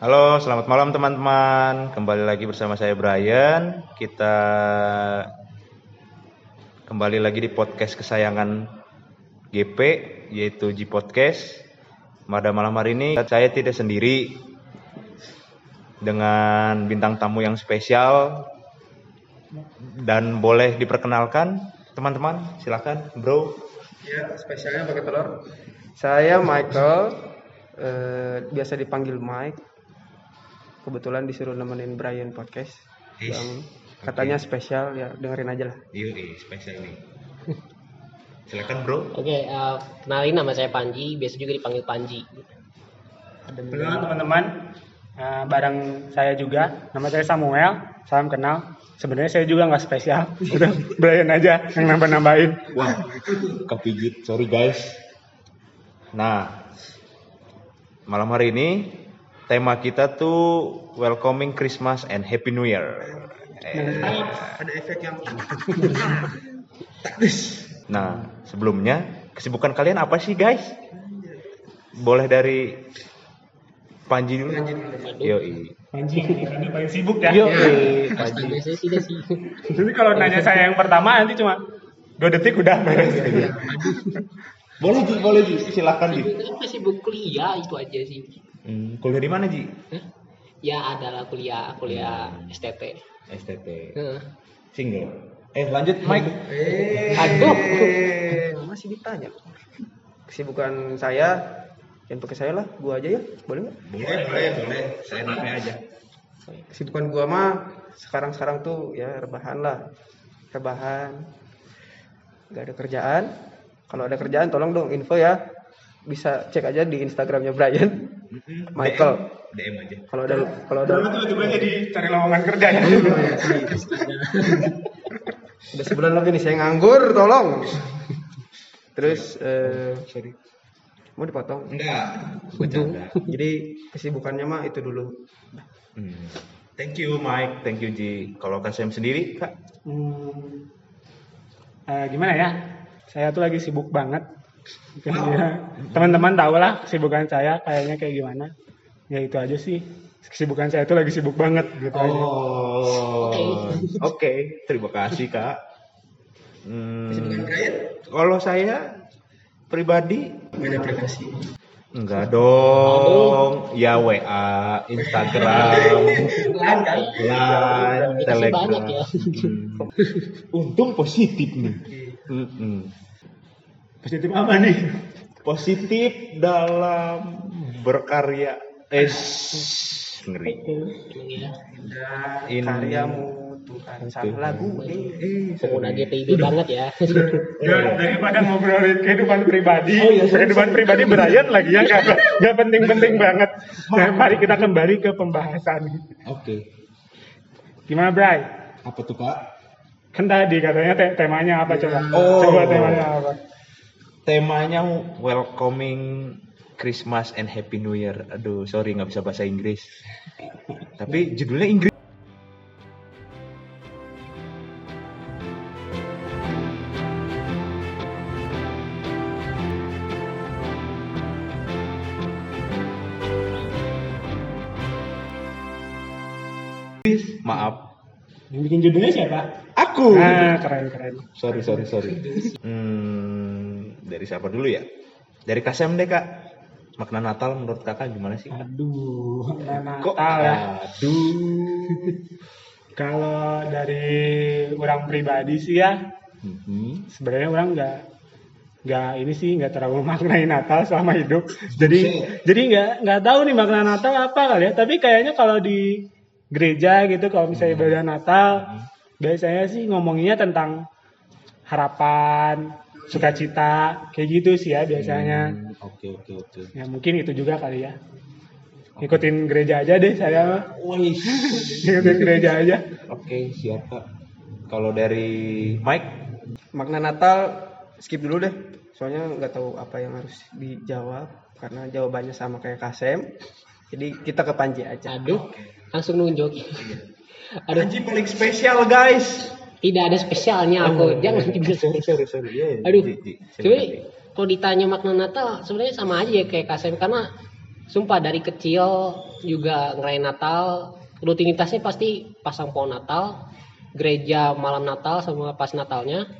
Halo, selamat malam teman-teman. Kembali lagi bersama saya Brian. Kita kembali lagi di podcast kesayangan GP yaitu G Podcast. Pada malam hari ini saya tidak sendiri dengan bintang tamu yang spesial dan boleh diperkenalkan teman-teman. Silakan, Bro. Ya, spesialnya pakai telur. Saya Michael, eh, biasa dipanggil Mike. Kebetulan disuruh nemenin Brian podcast Is, yang katanya spesial ya dengerin aja lah. Iya, spesial nih. Silakan, Bro. Oke, eh, kenalin nama saya Panji, biasa juga dipanggil Panji. Ada Halo teman-teman, Eh, bareng saya juga, nama saya Samuel, salam kenal. Sebenarnya saya juga nggak spesial, udah Brian aja yang nambah-nambahin. Wah, kepijit. Sorry guys. Nah, malam hari ini tema kita tuh welcoming Christmas and Happy New Year. Eh, ada efek yang Nah, sebelumnya kesibukan kalian apa sih guys? Boleh dari Panji dulu. Yoi. Panji, ini paling sibuk ya. Yoi, Panji. Astaga, saya tidak sih. Jadi kalau nanya saya yang pertama nanti cuma dua detik udah beres. Boleh Ji, boleh Ji. Silakan Ji. Sibuk kuliah itu aja sih. Hmm, kuliah di mana Ji? Hah? Ya adalah kuliah, kuliah STT. STT. Heeh. Single. Eh, lanjut Mike. Aduh. Eh, masih ditanya. Kesibukan saya, jangan pakai saya lah, gua aja ya, boleh nggak? Boleh, boleh, boleh. Saya namanya aja. Kesibukan gua mah sekarang-sekarang tuh ya rebahan lah, rebahan. Gak ada kerjaan. Kalau ada kerjaan tolong dong info ya. Bisa cek aja di Instagramnya Brian. Michael. DM aja. Kalau ada kalau ada Tiba-tiba jadi cari lowongan kerja ya. udah sebulan lebih nih saya nganggur, tolong. Terus eh, Sorry. mau dipotong. Enggak. Bercanda. Jadi kesibukannya mah itu dulu. Hmm. Thank you Mike, thank you Ji. Kalau KSM sendiri, Kak? Hmm, eh, gimana ya? Saya tuh lagi sibuk banget. Mungkin ya, teman-teman tahu lah kesibukan saya kayaknya kayak gimana. Ya itu aja sih. Kesibukan saya tuh lagi sibuk banget gitu aja. Oh, oke. Terima kasih Kak. Hmm, kalau saya pribadi Main aplikasi. enggak dong. Ya WA, Instagram, Lain kan? Line, Telegram. banyak ya. Hmm. Untung positif nih. Mm-mm. Positif apa nih? Positif dalam berkarya. Eh, ngeri. Emang ya. Ini- Karyamu Tuhan sang lagu. Eh, Pengguna GPIB banget ya. Ya, daripada ngobrolin kehidupan pribadi, kehidupan pribadi Brian lagi ya nggak nggak penting-penting banget. Nah, mari kita kembali ke pembahasan. Oke. Gimana Bray? Apa tuh Kak? Kan tadi katanya te- temanya apa coba? Oh. Coba temanya apa? Temanya welcoming Christmas and Happy New Year. Aduh, sorry nggak bisa bahasa Inggris. Tapi judulnya Inggris. Maaf, Yang bikin judulnya siapa? aku. Nah, keren keren. Sorry, sorry, sorry. Hmm, dari siapa dulu ya? Dari Kasem deh kak. Makna Natal menurut kakak gimana sih? Aduh, nah, Kok? Natal ya. Aduh. Kalau dari orang pribadi sih ya, Mhm. sebenarnya orang nggak nggak ini sih nggak terlalu maknai Natal selama hidup. Jadi jadi nggak nggak tahu nih makna Natal apa kali ya. Tapi kayaknya kalau di gereja gitu kalau misalnya ibadah Natal biasanya sih ngomonginnya tentang harapan, sukacita kayak gitu sih ya biasanya. Hmm, Oke, oke, oke. Ya mungkin itu juga kali ya. Ikutin gereja aja deh saya mah. Wih. Ikutin gereja aja. Oke, siap kak. Kalau dari Mike, Makna Natal skip dulu deh. Soalnya nggak tahu apa yang harus dijawab karena jawabannya sama kayak Kasem. Jadi kita ke Panji aja. Aduh, langsung nunjuk. Aduh, Anji paling spesial guys. Tidak ada spesialnya aku. Jangan juga. sorry, sorry, sorry. Ya, Aduh, Ji. kalau ditanya makna Natal sebenarnya sama aja ya kayak KSM karena Sumpah dari kecil juga ngerayain Natal, rutinitasnya pasti pasang pohon Natal, gereja malam Natal sama pas Natalnya,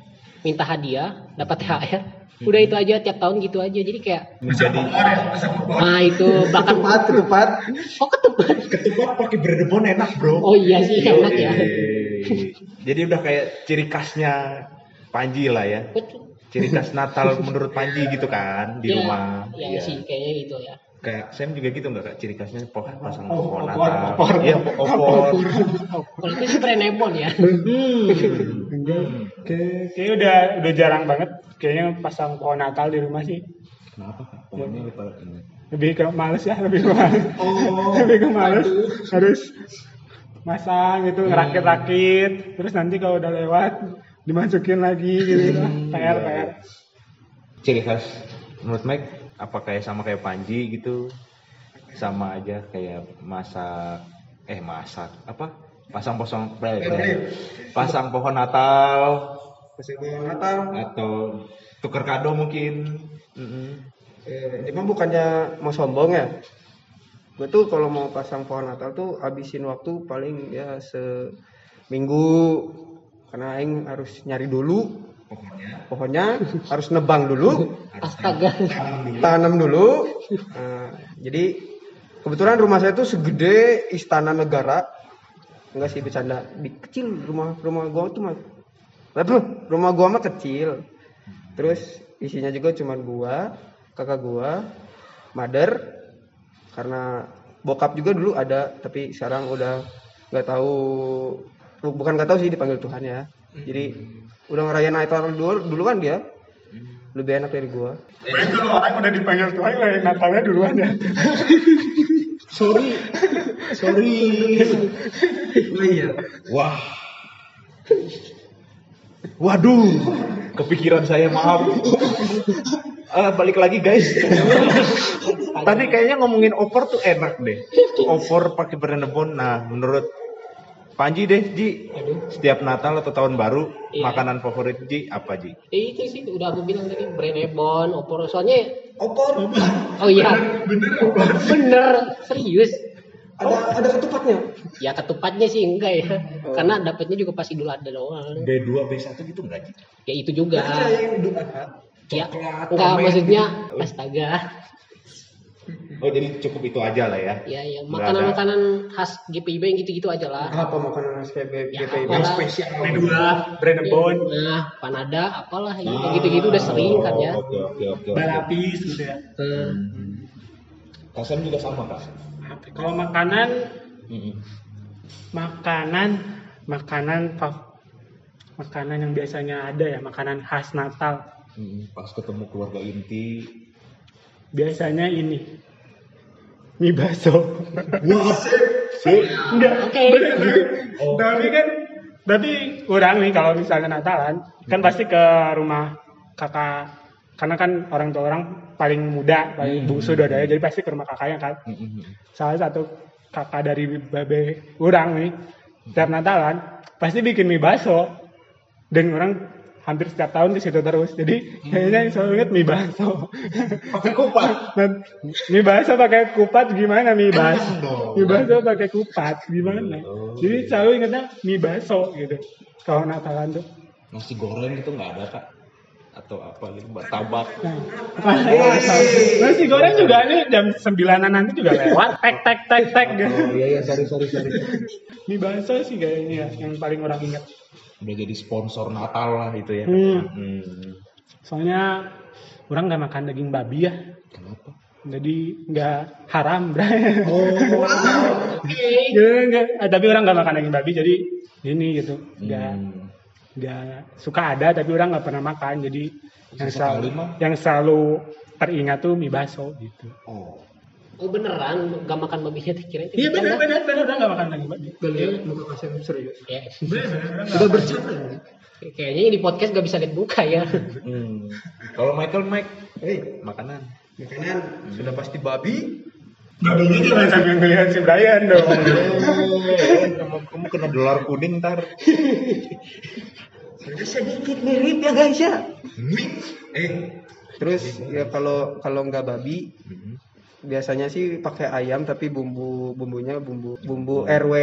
minta hadiah, dapat THR. Udah itu aja tiap tahun gitu aja. Jadi kayak Menjadi nah itu bahkan Ketupat, ketupat. oh ketupat. ketupat pakai beredebon enak, Bro. Oh iya sih enak ya. Jadi udah kayak ciri khasnya Panji lah ya. Ciri khas Natal menurut Panji gitu kan di Ya, rumah. Ya, Iya. sih kayaknya gitu ya. Kayak Sam juga gitu nggak kak? Ciri khasnya pohon pasang Oh, pohon Natal. opor. Iya, opor. Kalau itu spray nebon ya. Enggak. Kayak, kayak udah udah jarang banget kayaknya pasang pohon Natal di rumah sih. Kenapa kak? Pohonnya lupa ini. Lebih ke males ya, lebih ke males. Oh. lebih ke males. Harus masang gitu, ngerakit-rakit. Terus nanti kalau udah lewat dimasukin lagi gitu. PR PR. Ciri khas menurut Mike apa kayak sama kayak Panji gitu? Sama aja kayak masak eh masak apa? Pasang pasang pasang pohon Natal Masih pohon Natal. atau tuker kado mungkin. Mm-mm. Eh, ini bukannya mau sombong ya. Gue tuh kalau mau pasang pohon Natal tuh habisin waktu paling ya seminggu. Karena aing harus nyari dulu Pokoknya pohonnya harus nebang dulu. Astaga. tanam. Dulu. Nah, jadi kebetulan rumah saya tuh segede istana negara. Enggak sih bercanda. Di kecil rumah rumah gua tuh mah. Aduh, rumah gua mah kecil. Terus isinya juga cuman gua kakak gua mother karena bokap juga dulu ada tapi sekarang udah nggak tahu bu- bukan nggak tahu sih dipanggil Tuhan ya. Jadi udah ngerayain Natal dulu dulu kan dia. Lebih enak dari gua. Berarti kalau orang udah dipanggil Tuhan, kayak Natalnya duluan ya. sorry. Sorry. Oh iya. Wah. Waduh kepikiran saya maaf Eh, balik lagi guys tadi kayaknya ngomongin opor tuh enak deh opor pakai berenebon nah menurut Panji deh Ji setiap Natal atau tahun baru Iya. makanan favorit Ji apa Ji Eh, itu sih udah aku bilang tadi Brenebon, opor. Soalnya opor oh iya. Bener. Bener, serius. Ada ada ketupatnya Ya ketupatnya sih enggak ya. Karena dapatnya juga pas Idul Adha doang. B2 B1 gitu enggak Ji Ya itu juga. yang Idul Adha Ya, enggak maksudnya astaga. oh jadi cukup itu aja lah ya Ya ya, Nggak ada. makanan-makanan khas GPIB yang gitu-gitu aja lah. apa makanan SPB Ya, GPIB apalah. spesial Kedua, Brenebon, Nah, panada apalah ya, kayak gitu-gitu udah sering kan ya. oke oke oke balapis gitu ya. Eh, Kasem juga sama kak Kalau makanan, makanan, makanan, fa- makanan yang biasanya ada ya, makanan khas Natal. Mm, pas ketemu keluarga inti Biasanya ini, mie bakso. wah sih Enggak, Oke. Oh. tapi kan tapi kurang nih kalau misalnya Natalan kan pasti ke rumah kakak karena kan orang tua orang paling muda paling Hmm. bungsu dua jadi pasti ke rumah kakaknya kan salah satu kakak dari babe orang nih tiap Natalan pasti bikin mie bakso dan orang hampir setiap tahun di situ terus jadi kayaknya yang selalu inget mie bakso pakai kupat Dan mie bakso pakai kupat gimana mie dong. Mie bakso pakai kupat gimana? Oh. Jadi selalu ingatnya mie bakso gitu. Kalau Natalan tuh. nasi goreng gitu nggak ada kak atau apa gitu martabak Nah, nasi goreng juga nih jam sembilanan nanti juga lewat. Tek tek tek tek oh iya iya sorry sorry sorry Mie bakso sih kayaknya ya, yang paling orang ingat. udah jadi sponsor Natal lah itu ya Hmm. Hmm. Soalnya orang nggak makan daging babi ya. kenapa Jadi nggak haram, bro. oh Gitu, nggak. Ah, tapi orang nggak makan daging babi, jadi ini gitu. Nggak Hmm. Nggak suka ada tapi orang nggak pernah makan jadi yang selalu mah. yang selalu teringat tuh mie bakso gitu oh Oh beneran gak makan babinya kira iya benar benar benar orang nggak makan daging babi Beli muka kasih serius. Ya, Udah bercanda. kayaknya ini di podcast gak bisa lihat muka ya. Hmm. kalau Michael Mike Hei, makanan makanan sudah pasti babi. Babinya jangan sambil ngelihat si Brian dong Eh, kamu, kamu kena dolar kuning ntar sedikit mirip ya guys ya. eh Terus ya kalau kalau nggak babi, Hmm. biasanya sih pakai ayam tapi bumbu bumbunya bumbu bumbu RW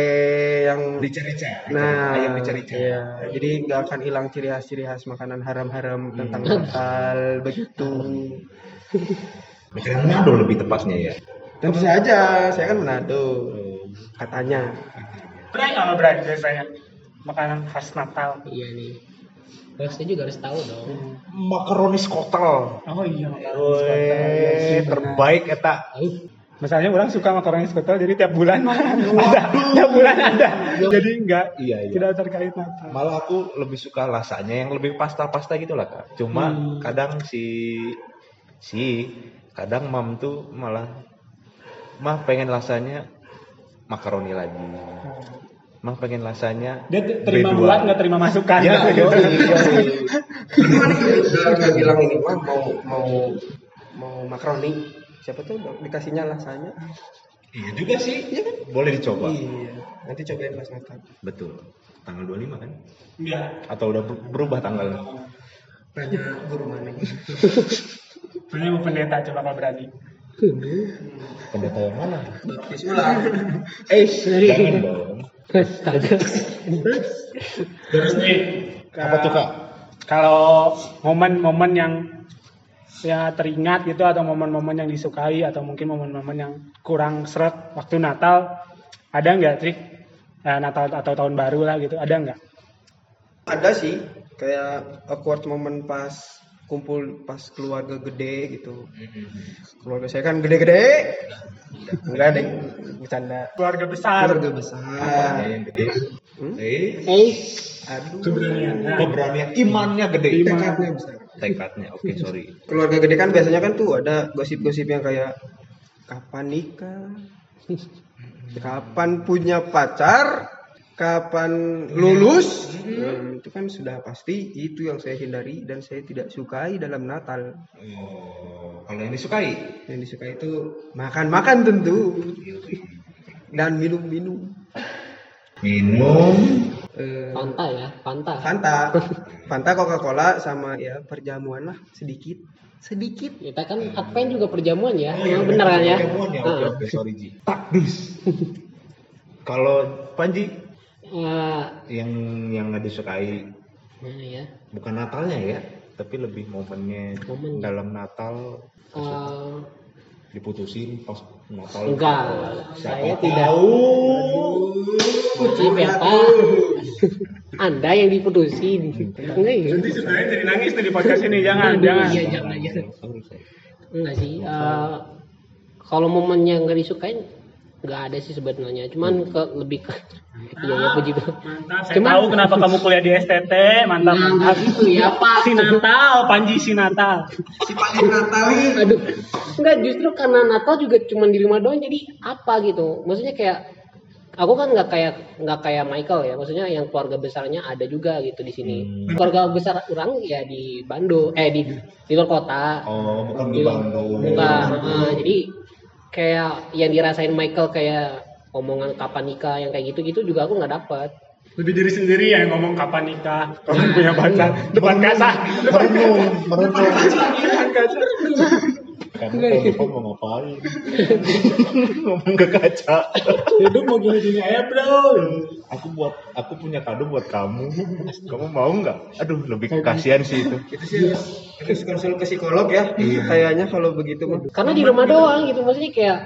yang Rica-rica. nah ayam rica-rica. iya jadi nggak akan hilang ciri khas ciri khas makanan haram-haram tentang Natal begitu Makanan Manado lebih tepatnya ya. Tentu saja saya kan Manado katanya Bray kalau Bray biasanya makanan khas Natal. Iya nih. Terus saya juga harus tahu dong. Makaroni skotel. Oh iya. Woi, terbaik eta. Misalnya orang suka makaroni skotel jadi tiap bulan mah ada, tiap bulan ada. Jadi enggak Iya, iya. tidak terkait Natal. Malah aku lebih suka rasanya yang lebih pasta-pasta gitu lah kak. Cuma Hmm. kadang si si kadang mam tuh malah mah pengen rasanya makaroni lagi. Mah pengen rasanya Dia terima B2. buat nggak terima masukan. Ya, gitu. udah bilang ini mah mau mau mau makaroni siapa tuh dikasihnya rasanya Iya juga sih. Boleh dicoba. iya nanti cobain pas Natal Betul. Tanggal 25 kan? Enggak. Atau udah ber- berubah tanggalnya? tanya guru mana Punya mau pendeta coba kalau berani. Pendeta yang mana? baptis ulang Eh, jangan dong. Astaga. Terus nih. Apa tuh kak? Kalau momen-momen yang ya teringat gitu atau momen-momen yang disukai atau mungkin momen-momen yang kurang seret waktu Natal ada nggak sih Eh, Natal atau tahun baru lah gitu ada nggak? ada sih kayak awkward moment pas kumpul pas keluarga gede gitu. Keluarga saya kan gede-gede. Enggak deh bercanda. Keluarga besar. keluarga besar. Yang gede. Eh, Eh, aduh. Keberanian. keberanian imannya gede. tekadnya besar. Tekadnya, oke sorry. keluarga gede kan biasanya kan tuh ada gosip-gosip yang kayak kapan nikah? Kapan punya pacar kapan lulus Hmm, itu kan sudah pasti itu yang saya hindari dan saya tidak sukai dalam Natal Oh, kalau yang disukai, yang disukai itu makan-makan tentu dan minum-minum minum. Eh, Fanta ya, Fanta. Fanta Fanta Coca-Cola sama ya perjamuan lah sedikit sedikit Kita kan Advent juga perjamuan ya. Memang bener kan ya? Perjamuan ya, oke Heeh. oke sorry Ji. Takdus. kalau Panji Eh, yang yang nggak disukai nah ya. bukan Natalnya ya, tapi lebih momennya Momen. dalam Natal Eh, diputusin pas Natal. enggak, Siapa saya tidak. tahu. Maaf ya Pak. Anda yang diputusin. Enggak ya? Nanti sebenarnya jadi nangis nih di podcast ini jangan Aduh, jangan. Iya, jangan jangan. Enggak sih. eh, kalau momennya nggak disukain nggak ada sih sebenarnya. Cuman ke lebih ke iya ya puji Tuhan. Mantap. Saya Cuman- tahu kenapa kamu kuliah di STT. Mantap Nah, mantap. gitu ya Pak. Si Natal, Panji si Natal. si paling Natal ini Aduh, enggak justru karena Natal juga cuma di rumah doang jadi apa gitu. Maksudnya kayak aku kan nggak kayak nggak kayak Michael ya. Maksudnya yang keluarga besarnya ada juga gitu di sini. Keluarga besar orang ya di Bandung, eh di di luar kota. Oh, bukan di Di- Bandung. Bukan. Nah, jadi kayak yang dirasain Michael kayak omongan kapan nikah yang kayak gitu-gitu juga aku nggak dapat. Lebih diri sendiri ya yang ngomong kapan nikah, kapan punya pacar, depan kaca, depan merenung. depan kaca. Kamu tahun depan mau ngapain? Ngomong ke kaca. Hidup mau gini-gini aja bro. Aku buat, aku punya kado buat kamu. Kamu mau nggak? Aduh, lebih kasihan sih itu. itu sih harus, konsul ke psikolog ya kayaknya kalau begitu mah Karena di rumah doang gitu. Maksudnya kayak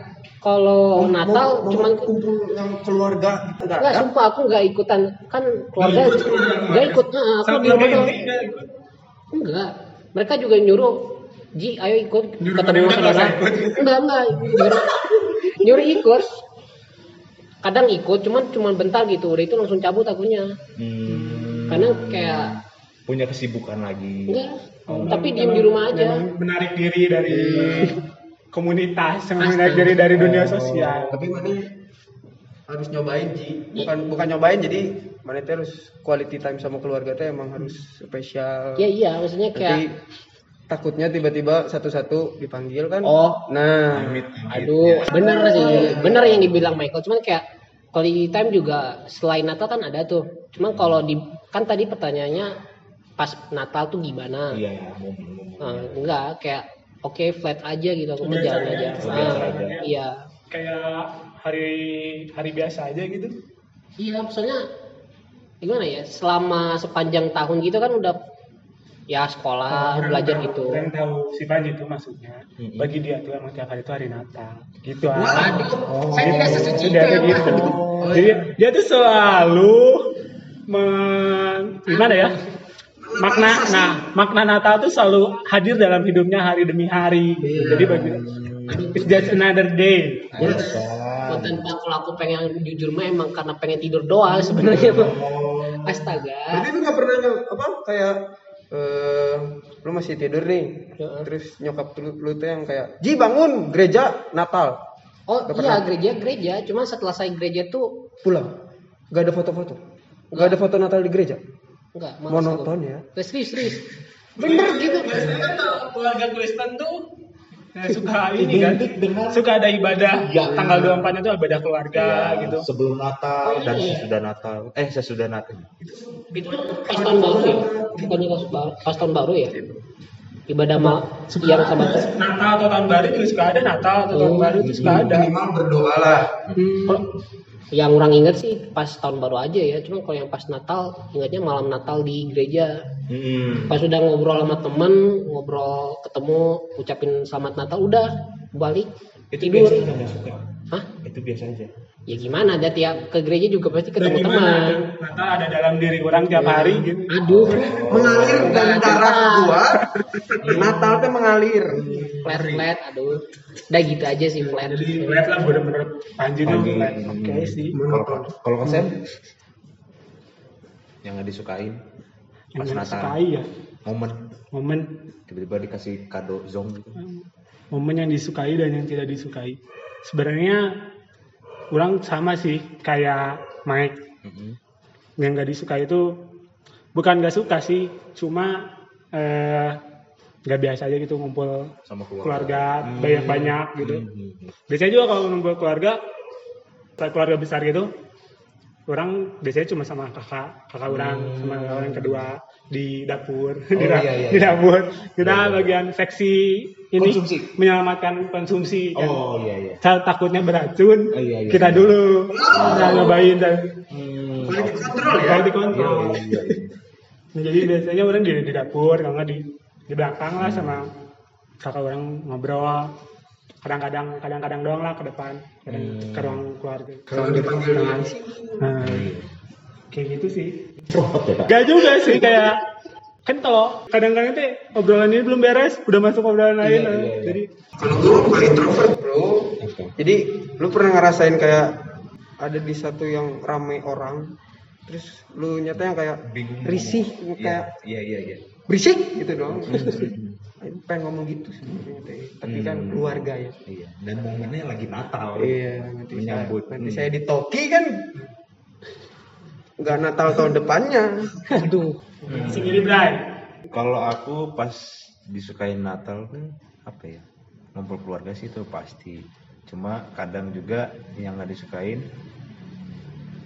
kalau Natal Mau- cuman kumpul yang keluarga gitu, enggak Enggak, sumpah aku enggak ikutan. Kan keluarga enggak ikut. Nah, aku di rumah doang. Enggak. Mereka juga nyuruh, Ji, ayo ikut Nyuruh ketemu saudara. Enggak, enggak. Nyuruh, nyuruh ikut. Kadang ikut, cuman cuman bentar gitu. Udah itu langsung cabut akunya. Hmm, Karena kayak punya kesibukan lagi. enggak. Tapi diem di rumah aja. Menarik diri dari komunitas, menarik diri dari dunia sosial. tapi mana harus nyobain Ji bukan bukan nyobain jadi mana teh harus quality time sama keluarga teh emang harus spesial Ya iya, maksudnya nanti kayak takutnya tiba-tiba satu-satu dipanggil kan Oh. nah Amit, amit, Aduh, ya. bener sih, bener yang dibilang Michael. Cuman kayak quality time juga selain Natal kan ada tuh. Cuman kalau di kan tadi pertanyaannya pas Natal tuh gimana? Iya, momen-momen. Nah, enggak, kayak oke flat aja gitu aku jalan aja, aja. iya kayak hari hari biasa aja gitu iya maksudnya gimana ya selama sepanjang tahun gitu kan udah ya sekolah belajar tahu- gitu orang tahu si Panji itu maksudnya Mm-mm. bagi dia tuh emang tiap hari itu hari Natal gitu Waduh, aja saya tidak sesuci itu ya, gitu. Jadi dia tuh selalu men, gimana ya? Makna nah, makna Natal tuh selalu hadir dalam hidupnya hari demi hari. gitu. Jadi bagi it's just another day. konten pak kalau aku pengen jujur mah emang karena pengen tidur doang sebenarnya Pak. astaga Jadi lu nggak pernah apa kayak eh lu masih tidur nih. Heeh. Terus nyokap lu, lu tuh yang kayak, "Ji bangun, gereja Natal." oh Nggak iya pernah. gereja gereja cuma setelah saya gereja tuh Pulang. Gak ada foto-foto. Gak ada foto Natal di gereja. enggak malas aku. Monoton ya. Terus, serius serius bener gitu Biasanya kan keluarga Kristen tuh ya, suka ini kan, suka ada ibadah tanggal 24 nya tuh ibadah keluarga gitu. Sebelum Natal dan sesudah Natal. Eh, sesudah Natal. itu pas tahun baru ya bukannya pas, baru- pas tahun baru ya ibadah mal yang sama Natal atau tahun baru juga suka ada Natal atau tahun Oh. baru itu suka ada. Minimal berdoa lah. Yang orang inget sih pas tahun baru aja ya cuma kalau yang pas Natal ingatnya malam Natal di gereja Mm-mm. pas udah ngobrol sama temen ngobrol ketemu ucapin selamat Natal udah balik Itu tidur biasa. Hah? Itu biasa aja. Ya gimana ada tiap ke gereja juga pasti ketemu teman? Natal ada dalam diri orang tiap hari gitu. aduh. Mengalir dari darah gua. Natal tuh mengalir. flat flat aduh. Udah gitu aja sih flat. Jadi lihat lah bener-bener Panji tuh like, oke sih. Kalau kalau konsen yang nggak disukain? Yang pas nggak Natal. sukai ya? Momen. Momen. Tiba-tiba dikasih kado zong gitu. momen yang disukai dan yang tidak disukai. Sebenarnya orang sama sih kayak Mike Mm-mm. yang gak disukai itu bukan gak suka sih cuma eh nggak biasa aja gitu ngumpul sama keluarga. keluarga Hmm. banyak-banyak gitu Hmm. biasanya juga kalau ngumpul keluarga keluarga besar gitu orang biasanya cuma sama kakak kakak orang sama orang kedua di dapur di, da- Hmm. iya, iya, di iya. dapur kita Iya, iya. bagian seksi ini Konsumsi. menyelamatkan konsumsi kan. Oh iya iya. Saya takutnya beracun Oh, iya, iya. kita dulu nah, nyobain dan Hmm. Quality control ya. quality Iya, control iya, iya, iya. Nah, jadi biasanya orang di, di dapur kalau nggak di di belakang lah sama kakak orang ngobrol kadang-kadang kadang-kadang doang lah ke depan kadang Hmm. ke ruang keluarga Kalau dipanggil nah, kayak gitu sih ya? Gak juga sih kayak kan kalau kadang-kadang tuh obrolan ini belum beres udah masuk obrolan lain Iya, iya, iya. jadi Kalau gue paling introvert bro. Jadi lu pernah ngerasain kayak ada di satu yang rame orang, terus lu nyata yang kayak Bingung. risih, Iya, kayak Iya iya iya. berisik gitu dong. Aku pengen ngomong gitu sebenarnya. Tapi kan Hmm. keluarga ya. Iya. Dan momennya lagi Natal. Iya, nanti Menyambut. saya, nanti Hmm. saya di Toki kan nggak Natal tahun depannya. aduh sendiri Bray Kalau aku pas disukain Natal tuh apa ya? Ngumpul keluarga sih itu pasti. Cuma kadang juga yang nggak disukain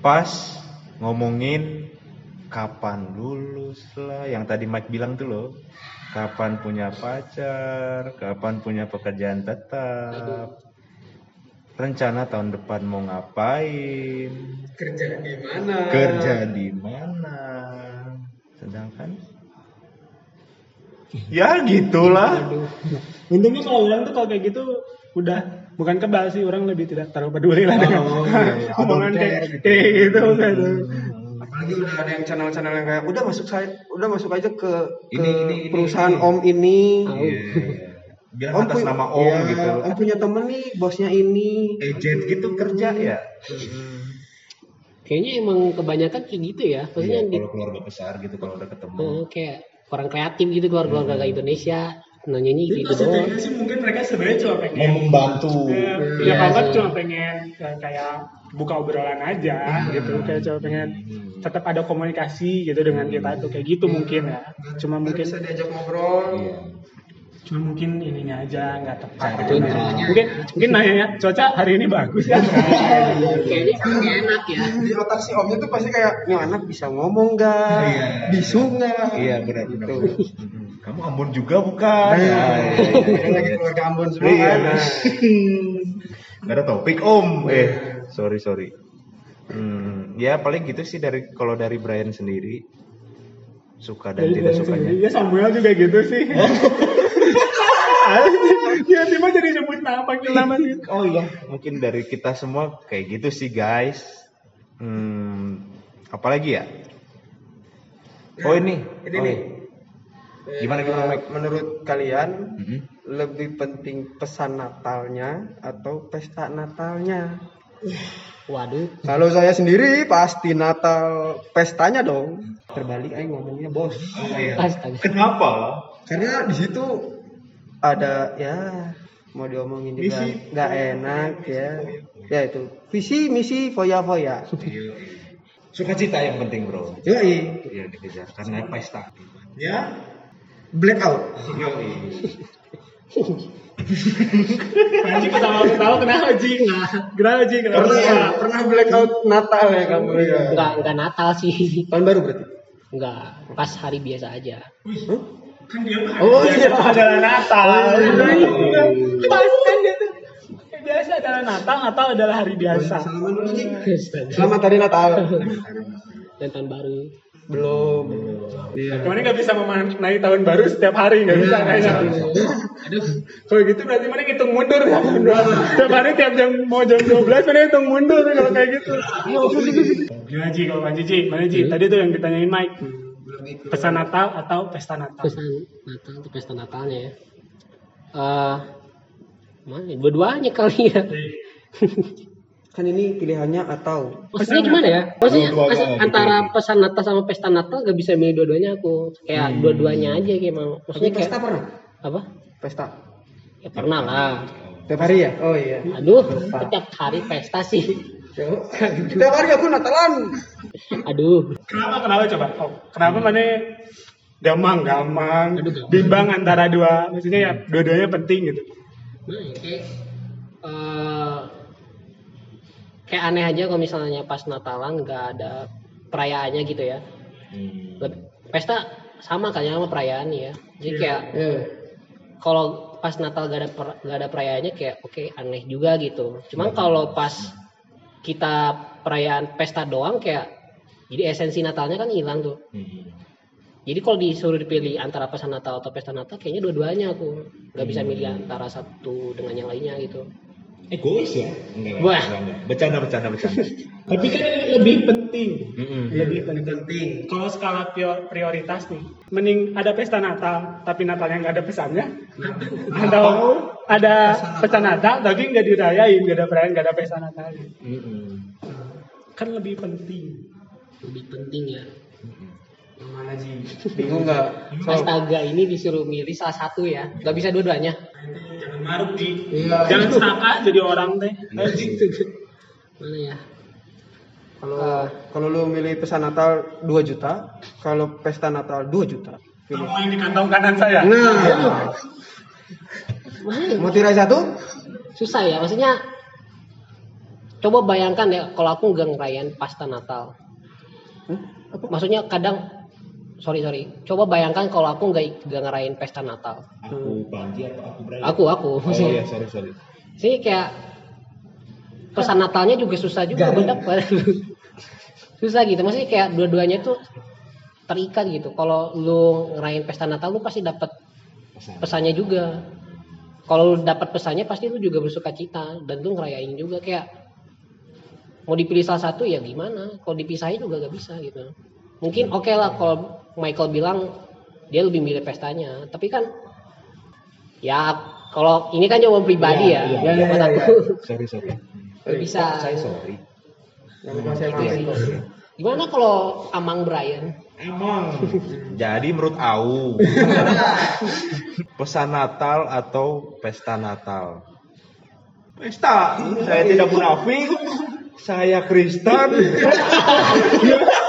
pas ngomongin kapan lulus lah yang tadi Mike bilang tuh loh kapan punya pacar kapan punya pekerjaan tetap rencana tahun depan mau ngapain Kerja di mana? kerja di mana sedangkan ya gitulah untungnya kalau orang tuh kalau kayak gitu udah bukan kebal sih orang lebih tidak terlalu peduli lah dengan Oh, iya, iya. omongan kayak gitu. kayak gitu kan Apalagi udah ada yang channel-channel yang kayak udah masuk saya, udah masuk aja ke, ke Ini, ini, ini, perusahaan ini. om ini. Iya. Bilang Om atas nama om ya, gitu. Om punya temen nih, bosnya ini. agent gitu kerja ya? Kayaknya emang kebanyakan kayak gitu ya. Maksudnya Iya, di, kalau keluarga besar gitu kalau udah ketemu. Eh, kayak orang kreatif gitu keluarga-keluarga Indonesia. Nanyanya gitu. doang Sebenarnya sih mungkin mereka sebenarnya cuma pengen mau membantu. Ya, Iya ya kalau sih. cuma pengen kayak, buka obrolan aja gitu. Kayak cuma pengen tetap ada komunikasi gitu dengan kita tuh kayak gitu mungkin ya. Cuma Biar mungkin bisa diajak ngobrol. Iya. Cuma mungkin ininya aja nggak tepat. Gitu. Mungkin mungkin nanya cuaca hari ini bagus ya. kayaknya enak ya di otak si omnya tuh pasti kayak ini anak bisa ngomong nggak Iya. bisu nggak Iya benar-benar. Gitu. Kamu Ambon juga bukan? Nah, Ya, ya, ya. lagi keluarga Ambon semua Iya. kan nah, Gak ada topik om. Eh, sorry sorry. Hmm, ya paling gitu sih dari kalau dari Brian sendiri suka dan Jadi tidak dari sukanya. sendiri, Ya Samuel juga gitu sih. Tiba-tiba jadi sebut nama panggil nama gitu. Oh iya, mungkin dari kita semua kayak gitu sih guys. Hmm, apalagi ya? Oh ini, ini Oh, nih Gimana, gimana, Eh, Mike? menurut kalian Mhm. lebih penting pesan Natalnya atau pesta Natalnya waduh kalau saya sendiri pasti Natal pestanya dong terbalik aja ngomongnya bos astaga Kenapa? karena di situ ada ya mau diomongin juga Misi. nggak enak ya ya itu visi misi foya foya Sukacita yang penting bro. yoi Iya dikejar karena pesta. Ya. blackout Yoi. Panji ketawa-ketawa kenapa Ji? Kenapa Ji? Kenapa? pernah pernah blackout Natal ya kamu ya nggak nggak Natal sih tahun baru berarti nggak pas hari biasa aja Hah? Kan dia Oh, iya. adalah Natal. iya. Pas kan dia tuh. Biasa adalah Natal, Natal adalah hari biasa. Selamat hari Natal. dan tahun baru Belum. Kemarin nggak bisa memaknai tahun baru setiap hari nggak bisa kayaknya. Kalau gitu berarti mana hitung mundur ya. Setiap hari tiap jam mau jam 12 mana hitung mundur kalau kayak gitu. Gimana Ji kalau Panji Ji? Mana Ji? Tadi tuh yang ditanyain Mike. Pesan Natal atau pesta Natal? pesan Natal atau pesta Natalnya ya eh mana ya? dua-duanya kali ya Kan ini pilihannya atau maksudnya gimana ya maksudnya Dua-duanya mas- gitu. antara pesan Natal sama pesta Natal gak bisa milih dua-duanya aku kayak dua-duanya aja kayak mau maksudnya Tapi pesta kayak pernah? apa Pesta. ya pernah lah Tiap hari ya? Oh iya. aduh setiap hari pesta sih Tiap hari aku Natalan. aduh Kenapa kenapa coba? Oh, kenapa mana gamang gamang Aduh, gamang. bimbang antara dua maksudnya ya dua-duanya penting gitu. nah ya kayak eh, kayak aneh aja kalau misalnya pas Natalan nggak ada perayaannya gitu ya Hmm. Pesta sama kayaknya sama perayaan ya jadi kayak Iya. kalau pas Natal gak ada per- gak ada perayaannya kayak oke aneh juga gitu cuman kalau pas kita perayaan pesta doang kayak jadi esensi Natalnya kan hilang tuh. Hmm. jadi kalau disuruh dipilih antara pesan Natal atau pesta Natal kayaknya dua-duanya aku. Nggak bisa milih antara satu dengan yang lainnya gitu Egois ya? Enggak, Wah. enggak, enggak. Bercanda, bercanda, bercanda. Tapi kan ini lebih penting. Lebih penting. Kalau skala prio- prioritas nih, mending ada pesta Natal tapi Natalnya nggak ada pesannya, atau ada pesan Natal tapi nggak dirayain, nggak ada perayaan, nggak ada pesta Natal. Kan lebih penting. lebih penting ya mana Ji? Bingung nggak? astaga ini disuruh milih salah satu ya nggak bisa dua-duanya Jangan maruk di, Iya. jangan serakah jadi orang teh. mana ya Kalau Eh. kalau lu milih pesan Natal 2 juta, kalau pesta Natal 2 juta. Kamu yang di kantong kanan saya. Nah, ya? mau tirai satu? susah ya maksudnya coba bayangkan ya kalau aku nggak ngerayain pasta Natal Hmm? Apa? maksudnya kadang sorry sorry. Coba bayangkan kalau aku nggak nggak ngerayain pesta Natal. Aku Panji atau aku Brian? aku aku. Oh iya, sorry, sorry. sih kayak pesan Natalnya juga susah juga dapet susah gitu. Maksudnya kayak dua-duanya tuh terikat gitu. Kalau lu ngerayain pesta Natal lu pasti dapat Pesan. pesannya juga. Kalau lu dapat pesannya pasti lu juga bersuka cita dan lu ngerayain juga. Kayak mau dipilih salah satu ya gimana? Kalau dipisahin juga gak bisa gitu mungkin oke lah kalau Michael bilang dia lebih milih pestanya tapi kan ya kalau ini kan jawaban pribadi ya, Iya, ya, iya, buat iya, aku Sorry, sorry. bisa Saya sorry. Gitu ya. maafin. gimana kalau Amang Brian Emang. Jadi menurut Au, pesan Natal atau pesta Natal? Pesta. Saya tidak munafik. Saya Kristen.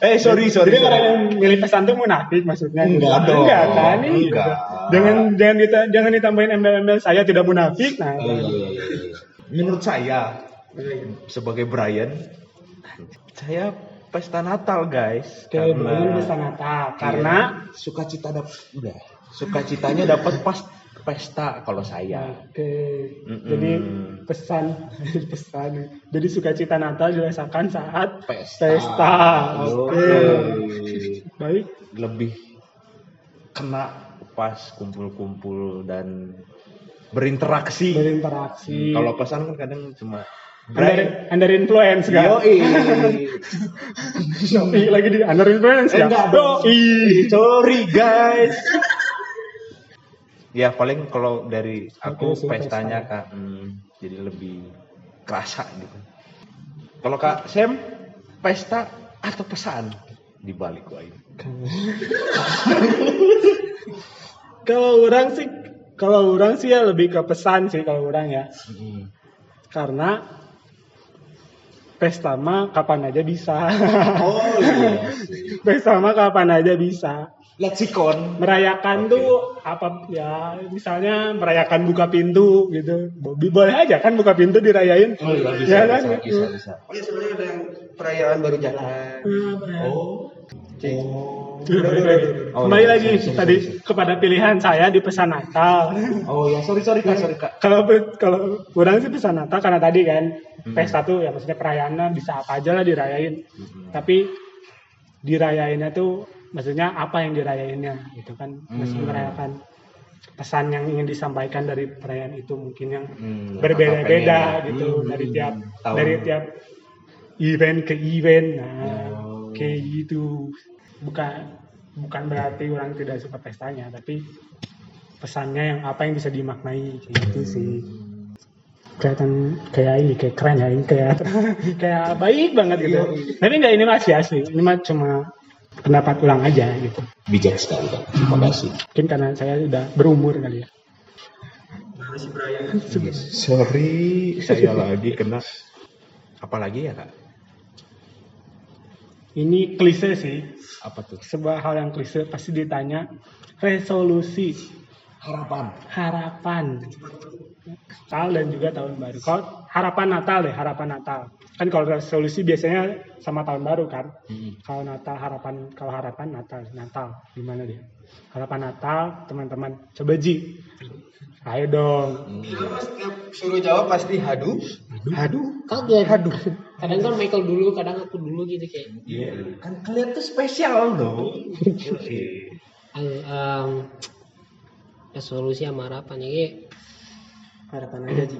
Eh sorry sorry. Jadi orang yang milih pesan tuh munafik maksudnya. gitu. Enggak dong. Enggak kan? Enggak. Jangan jangan dita- jangan ditambahin embel-embel saya tidak munafik. Nah, Oh, iya, iya, iya. Menurut saya sebagai Brian, saya pesta Natal guys. Oke, belum bisa Natal karena Iya, sukacita dapat udah sukacitanya dapat pas pesta kalau saya. Oke. Mm-mm. Jadi pesan pesan. Jadi sukacita Natal dirasakan saat Pesta. pesta. Oke. Oke. Baik. Lebih kena pas kumpul-kumpul dan berinteraksi. Berinteraksi. Kalau pesan kan kadang cuma under, under influence kan? Yoi. Ih, lagi di under influence ya? enggak. Yoi. Sorry guys. Ya paling kalau dari aku sih, pestanya kak, hmm, jadi lebih kerasa gitu. Kalau kak Sam pesta atau pesan di balik gua ini. Kalau orang sih, kalau orang sih ya lebih ke pesan sih kalau orang ya. Hmm. Karena pesta mah kapan aja bisa. Oh iya. pesta mah kapan aja bisa. Leksikon. Merayakan Oke. tuh apa ya misalnya merayakan buka pintu gitu. Bobby boleh aja kan buka pintu dirayain. Oh iya bisa, Ya bisa, kan? bisa, bisa, Oh ya sebenarnya ada yang perayaan baru jalan. Oh. Udah. Oh, Kembali iya, lagi sorry, tadi sorry. kepada pilihan saya di pesan Natal. Oh ya sorry sorry kak sorry kak. kalau kalau kurang sih pesan Natal karena tadi kan Hmm. pesta tuh ya maksudnya perayaannya bisa apa aja lah dirayain. Hmm. Tapi dirayainnya tuh maksudnya apa yang dirayainnya gitu kan masih Hmm. merayakan pesan yang ingin disampaikan dari perayaan itu mungkin yang Hmm, berbeda-beda gitu Hmm, dari tiap tahun. dari tiap event ke event nah Oh. kayak gitu bukan bukan berarti orang tidak suka pestanya tapi pesannya yang apa yang bisa dimaknai kayak gitu sih kelihatan kayak ini kayak keren ya ini kayak kayak baik banget gitu tapi enggak ini masih asli ini mah cuma pendapat ulang aja gitu Bijak sekali kak. Terima kasih. mungkin karena saya udah berumur kali ya Masih perayaan. Sorry, saya lagi kena. Apalagi ya kak? Ini klise sih Apa tuh? sebuah hal yang klise pasti ditanya resolusi Harapan. harapan Natal dan juga tahun baru. Kalau harapan Natal deh, harapan Natal. Kan kalau resolusi biasanya sama tahun baru kan. Kalau Natal harapan kalau harapan Natal, Natal gimana dia? Harapan Natal, teman-teman coba Ji. Ayo dong. Setiap suruh jawab pasti hadu. Hadu. Kaget. Aduh. Kadang kan Michael dulu, kadang aku dulu gitu kayak. Iya, kan kalian tuh spesial dong. eh, em, resolusi sama harapan ya. Harapan aja Ji.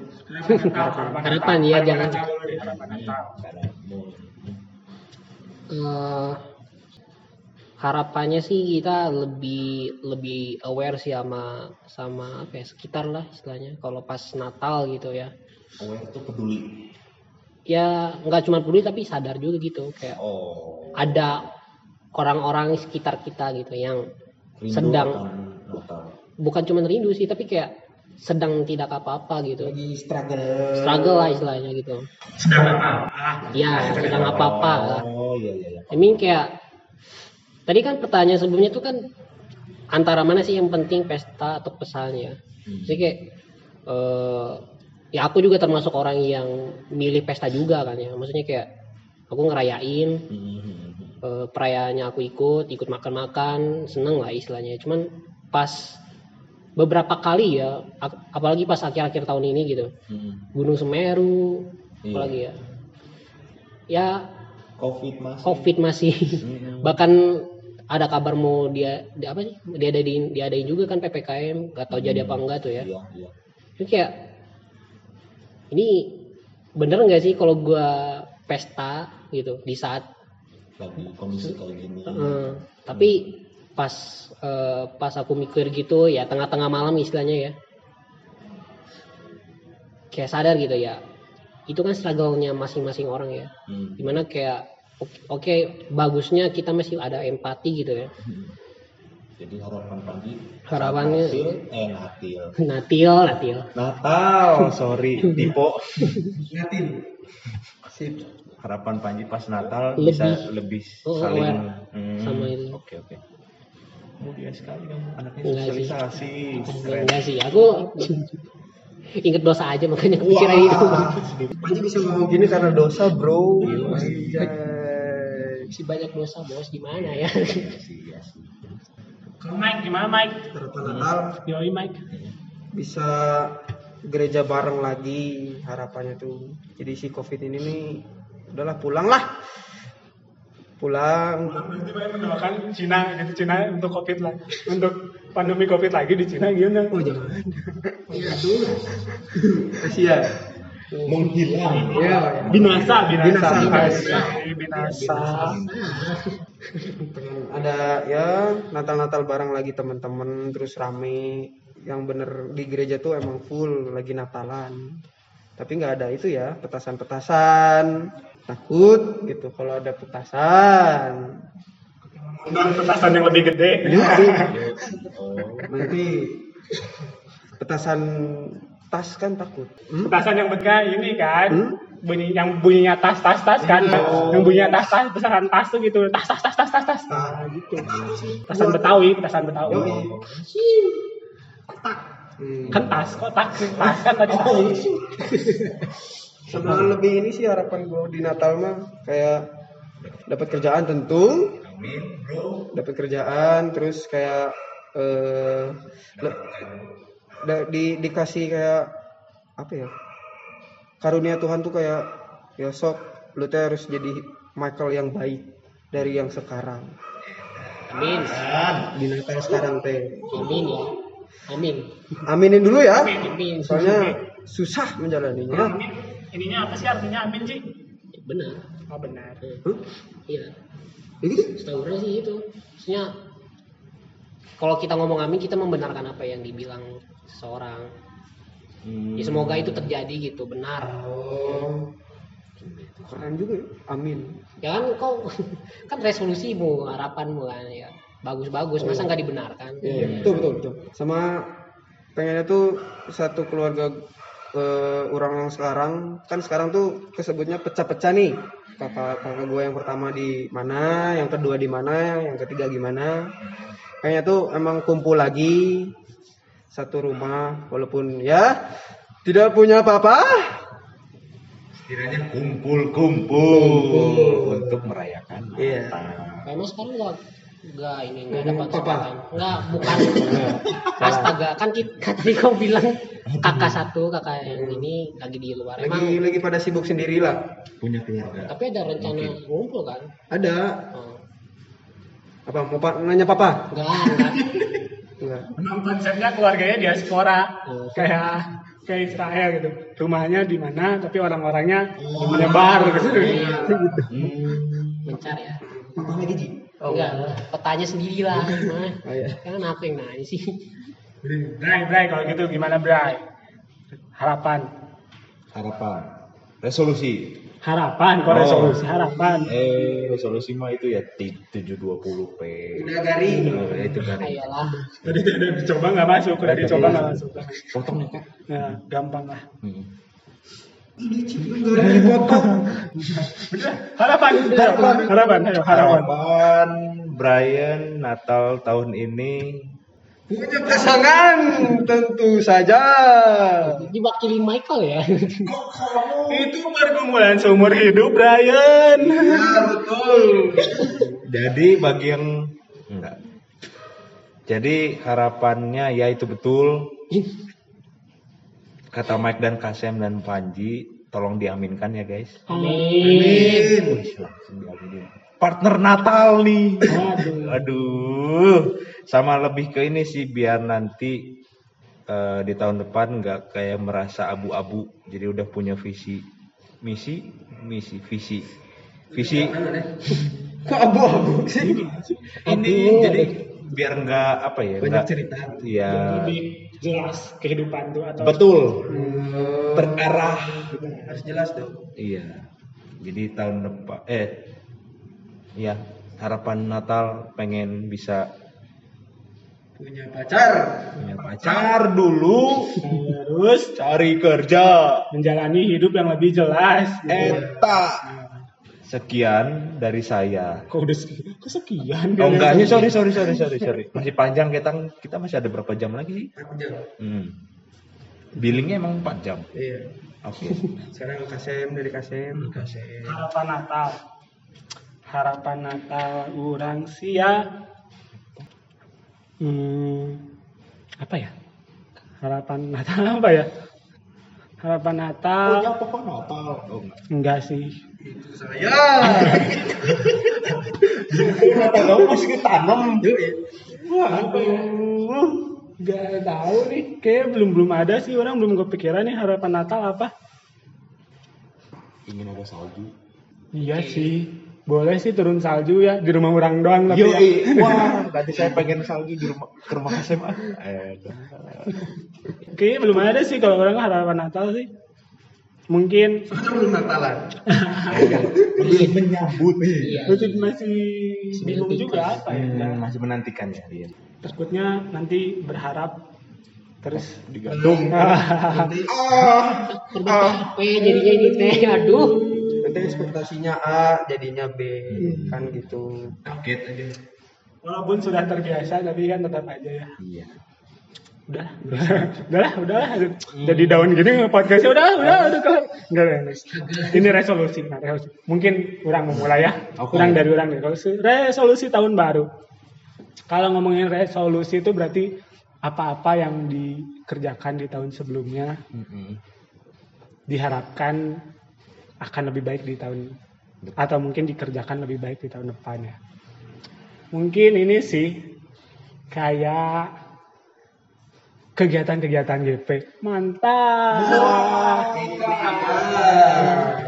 Harapan ya, jangan. Harapan Natal. Eh, harapannya sih kita lebih lebih aware sih sama sama apa ya sekitar lah istilahnya kalau pas Natal gitu ya Aware tuh peduli. Ya nggak cuma peduli tapi sadar juga gitu kayak Oh. ada orang-orang di sekitar kita gitu yang Rindu Sedang. Natal. bukan cuma rindu sih tapi kayak sedang tidak apa-apa gitu Lagi struggle. struggle lah istilahnya gitu sedang apa ya sedang apa-apa lah Oh iya iya. iya. I mean kayak tadi kan pertanyaan sebelumnya tuh kan antara mana sih yang penting pesta atau pesannya Hmm. jadi kayak eh ya aku juga termasuk orang yang milih pesta juga kan ya maksudnya kayak aku ngerayain Hmm. eh, perayaannya aku ikut ikut makan-makan seneng lah istilahnya cuman pas beberapa kali ya ap- apalagi pas akhir-akhir tahun ini gitu Hmm. Gunung Semeru Iya. apalagi ya ya Covid mas. covid masih Hmm. bahkan ada kabar mau dia, dia apa sih diadain diadain juga kan ppkm nggak tahu jadi apa enggak tuh ya Iya iya. Ini kayak ini bener nggak sih kalau gua pesta gitu di saat Lagi kondisi kayak gini. eh, tapi pas eh, pas aku mikir gitu ya tengah-tengah malam istilahnya ya. Kayak sadar gitu ya. Itu kan struggle-nya masing-masing orang ya. Hmm. di mana kayak oke oke, bagusnya kita masih ada empati gitu ya Jadi harapan Panji Harapannya- Natil, eh Natil. Natil, Natil. Natal, sorry, Tipo. Ngatin. Sip. Harapan Panji pas Natal Lebih. bisa lebih Oh, saling aware hmm, sama itu. Oke, oke. Mulia sekali kamu anaknya Enggak sih. sosialisasi. Keren. Enggak sih, aku inget dosa aja makanya kepikiran itu. Panji bisa ngomong gini karena dosa, bro. Iya. Masih banyak dosa bos gimana ya? Iya sih, iya sih. Mike gimana Mike? Harapan Natal Yoi Mike. bisa gereja bareng lagi harapannya tuh. Jadi si Covid ini nih udahlah pulang lah. Pulang. Tiba-tiba mendoakan Cina gitu Cina untuk Covid lah. Untuk pandemi Covid lagi di Cina gimana? Oh jangan. Kasihan. Menghilang. Ya, Binasa, binasa, Binasa. binasa. pengen ada ya Natal-Natal bareng lagi teman-teman terus rame yang bener di gereja tuh emang full lagi Natalan tapi nggak ada itu ya petasan-petasan takut gitu kalau ada petasan Untuk petasan yang lebih gede. nanti Oh, nanti petasan tas kan takut Hmm? Petasan yang bega ini kan. Hmm? Bunyi yang bunyinya tas tas tas kan. Yang bunyinya tas tas petasan tas tuh gitu. Tas tas tas tas tas tas. Nah, gitu. Petasan Betawi, petasan Betawi. Hmm. Kan tas kok tas kan tadi tas. sama lebih ini sih harapan gue di Natal mah kayak dapat kerjaan tentu dapat kerjaan terus kayak eh da- di dikasih kayak apa ya karunia Tuhan tuh kayak ya sok lu teh harus jadi Michael yang baik dari yang sekarang Amin. di Natal sekarang teh Amin ya. Amin. aminin dulu ya Amin. soalnya susah menjalaninya Ininya apa sih artinya amin sih? Benar. Oh benar. Hah? Iya. Ya gitu? Setahu sih itu. Maksudnya kalau kita ngomong amin kita membenarkan apa yang dibilang seseorang. Hmm. Ya semoga itu terjadi gitu, benar. oh keren juga ya amin Ya kan kau kan resolusimu, harapanmu kan ya. Bagus-bagus, masa nggak dibenarkan? Iya, betul betul betul. Sama pengennya tuh satu keluarga eh, orang yang sekarang kan sekarang tuh kesebutnya pecah-pecah nih. Kakak kakak gue yang pertama di mana, yang kedua di mana, yang ketiga gimana. Kayaknya tuh emang kumpul lagi satu rumah walaupun ya tidak punya apa-apa. Setidaknya kumpul-kumpul untuk merayakan Iya. Natal. Emang sekarang nggak nggak ini nggak Ngomong dapat apa? kesempatan. Nggak, bukan. Astaga, kan kita tadi kau bilang kakak satu, kakak yang ini lagi di luar. Lagi Emang lagi pada sibuk sendiri lah. Punya keluarga. tapi ada rencana ngumpul kan? Ada Oh. apa mau pak nanya papa? Enggak, enggak. Enggak. Memang konsepnya keluarganya diaspora. Oh. Kayak kayak Israel gitu. Rumahnya di mana tapi orang-orangnya menyebar gitu. Mencar ya. Papa lagi Ji? Enggak, petanya sendiri lah. Oh iya. kan apa yang nanya sih? Bray, Bray kalau gitu gimana Bray? Harapan. Harapan. Resolusi. Harapan, kok Oh. resolusi harapan. Eh, resolusi mah itu ya ti- 720p. Udah garing. Oh, ya itu kan. Ayolah. Tadi udah dicoba nggak masuk, udah dicoba nggak masuk. Potong ya, Kak. Nah, gampang lah. Hmm. Garing dipotong. Harapan, harapan, harapan, ayo harapan. Harapan Brian Natal tahun ini Punya pasangan tentu saja. Diwakili Michael ya. Itu pergumulan seumur hidup, Brian. Ya betul. jadi bagi yang enggak. Jadi harapannya ya itu betul. Kata Mike dan Kasem dan Panji, tolong diaminkan ya guys. Amin. Langsung diaminin. Partner Natal nih. Waduh. Aduh, sama lebih ke ini sih biar nanti eh, di tahun depan nggak kayak merasa abu-abu. Jadi udah punya visi, misi, misi, visi, visi. Kok abu-abu sih? Ini jadi biar nggak apa ya? Banyak nggak- cerita. Iya, Lebih jelas kehidupan tuh atau betul. Hmm, Terarah. harus jelas dong. Iya. Jadi tahun depan, eh, ya harapan Natal pengen bisa Punya pacar. punya pacar dulu, Terus cari kerja. menjalani hidup yang lebih jelas. Eta. Sekian dari saya. Kok udah sekian? Kok sekian? Oh enggak, sorry sorry sorry sorry sorry. Masih panjang kita kita masih ada berapa jam lagi sih? Jawab. Hmm. Billingnya emang 4 jam. Iya. Oke. Sekarang Kasem dari Kasem. Kasem. Harapan Natal. Harapan Natal orang sia. Hmm, apa ya? Harapan Natal apa ya? Harapan Natal apa kok Natal? Oh enggak. enggak sih. Itu saya. Natal masih ditanam. Aduh, nggak tahu nih. Kayak belum belum ada sih orang belum kepikiran nih harapan Natal apa. Ingin ada salju. Iya sih. Boleh sih turun salju ya di rumah orang doang tapi Yo, ya. wah, nanti saya pengen salju di rumah ke rumah SMA. Kayaknya belum ada sih kalau orang harapan Natal sih. Mungkin Soalnya belum Natalan. belum menyambut Iya. masih masih bingung juga apa ya. Hmm, masih menantikan ya dia. Takutnya nanti berharap terus Digantung. Nanti, Korban PHP jadinya ini teh. Aduh. Nanti ekspektasinya A, jadinya B. Kan gitu. Kaget aja. walaupun sudah terbiasa tapi kan tetap aja ya. Iya. Udah, udahlah, udahlah. Jadi daun gini podcastnya udah, udah, udah kelar. Enggak. Ini resolusi, nah, resolusi. Mungkin kurang memulai ya. Oke. Kurang dari orang nih. Resolusi, resolusi tahun baru. Kalau ngomongin resolusi itu berarti apa-apa yang dikerjakan di tahun sebelumnya Mm-mm. diharapkan akan lebih baik di tahun atau mungkin dikerjakan lebih baik di tahun depan ya. Mungkin ini sih kayak kegiatan-kegiatan GP. Mantap.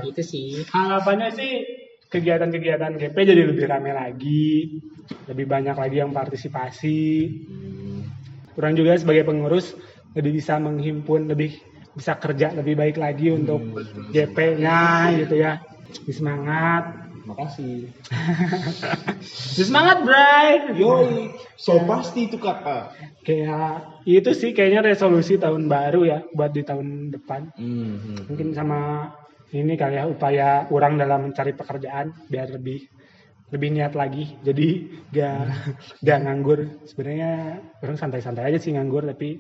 Itu sih. Harapannya sih kegiatan-kegiatan GP jadi lebih ramai lagi, lebih banyak lagi yang partisipasi. Kurang juga sebagai pengurus lebih bisa menghimpun, lebih bisa kerja lebih baik lagi untuk GP-nya gitu ya. Lebih semangat. Makasih. Semangat, Bray. Yoi, so pasti itu kakak. Kayak itu sih kayaknya resolusi tahun baru ya buat di tahun depan. Hmm. Mungkin sama ini kali ya upaya orang dalam mencari pekerjaan biar lebih lebih niat lagi. Jadi gak gak nganggur. Sebenarnya orang santai-santai aja sih nganggur tapi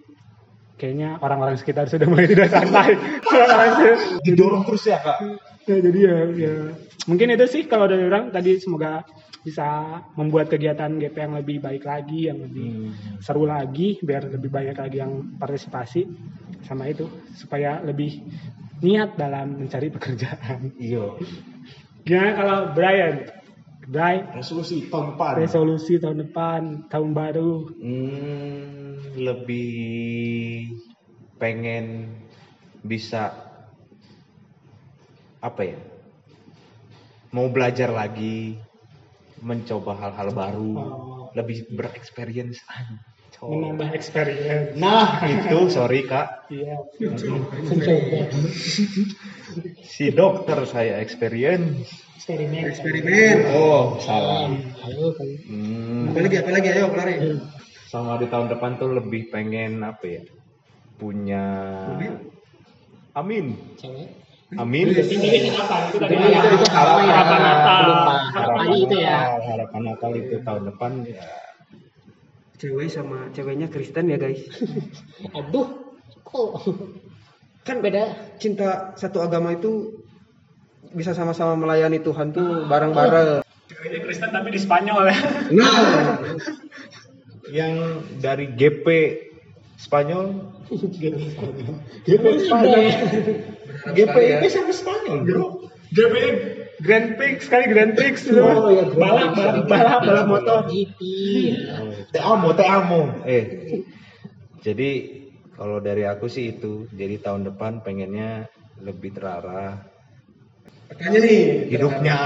kayaknya orang-orang sekitar sudah mulai tidak santai. Didorong terus ya kak. Ya, jadi ya, ya mungkin itu sih kalau dari orang tadi semoga bisa membuat kegiatan GP yang lebih baik lagi, yang lebih seru lagi, biar lebih banyak lagi yang partisipasi sama itu supaya lebih niat dalam mencari pekerjaan. Iya. Gimana kalau Brian? Brian, Resolusi tahun depan. resolusi tahun depan, tahun baru. Hmm, lebih pengen bisa apa ya? Mau belajar lagi, mencoba hal-hal baru, Oh. lebih bereksperience. Menambah experience. Nah, itu sorry kak, Iya. Si dokter saya experience. Eksperimen. Eksperimen. Oh, salah. Ayo, kali. Hmm, Apa lagi? Apa lagi? Ayo, kelari. sama di tahun depan tuh lebih pengen apa ya? Punya. Amin. Cewek. Amin. Ini apa? Itu tadi harapan ya. harapan Natal. Itu ya. Natal, harapan Natal itu tahun depan ya. Cewek sama ceweknya Kristen ya, guys. Aduh. Kok kan beda. Cinta satu agama itu bisa sama-sama melayani Tuhan tuh bareng-bareng. Ceweknya Kristen tapi di Spanyol ya. Nah, Yang dari GP Spanyol, GP Spanyol. GP itu sama Spanyol, bro. GP Grand Prix sekali Grand Prix gitu. Oh, iya, Grand balap, balap, balap, balap motor. GP. ya. Te amo, te amo. Eh, jadi kalau dari aku sih itu, jadi tahun depan pengennya lebih terarah, makanya nih hidupnya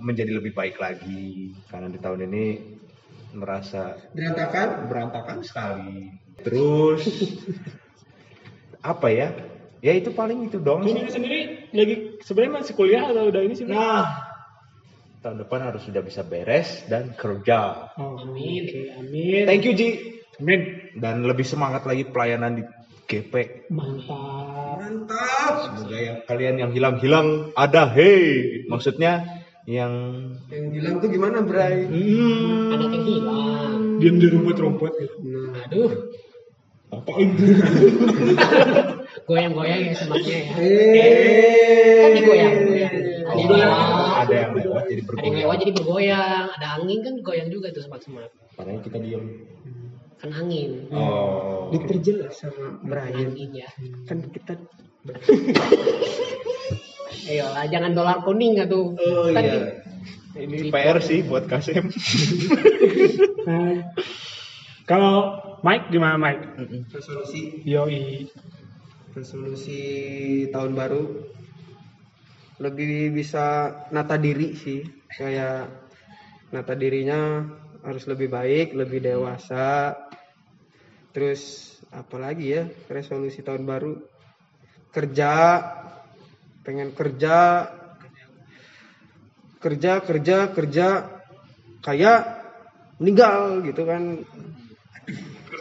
menjadi lebih baik lagi, karena di tahun ini merasa berantakan. berantakan sekali. Terus apa ya? Ya itu paling itu dong. Ini sendiri lagi sebenarnya masih kuliah atau udah ini sih? Nah, tahun depan harus sudah bisa beres dan kerja. Oh, Amin. Amin. Thank you Ji. Amin. Dan lebih semangat lagi pelayanan di GP. Mantap. Mantap. Semoga yang kalian yang hilang-hilang ada hey. Maksudnya yang Yang bilang tuh gimana, Bray? hmm, Anak yang hilang. Diam di rumput-rumput gitu. Nah, Aduh, apa itu? goyang-goyang ya semaknya ya. eh, Kan digoyang, goyang. Ada yang lewat, ada yang lewat jadi ada yang bergoyang. lewat jadi bergoyang. Ada angin kan goyang juga tuh semak-semak. Padahal kita diam. Kan angin. Oh. diperjelas sama Brian. Angin ya. Kan kita Ayo lah, jangan dolar kuning atuh. Oh Kan iya. Ini PR sih buat Kasem. Nah, kalau Mike gimana Mike? resolusi. Yoi. resolusi tahun baru. Lebih bisa nata diri sih. Kayak nata dirinya harus lebih baik lebih dewasa. Terus apalagi ya? Resolusi tahun baru. Kerja. Pengen kerja. Kerja kerja kerja. Kayak meninggal gitu kan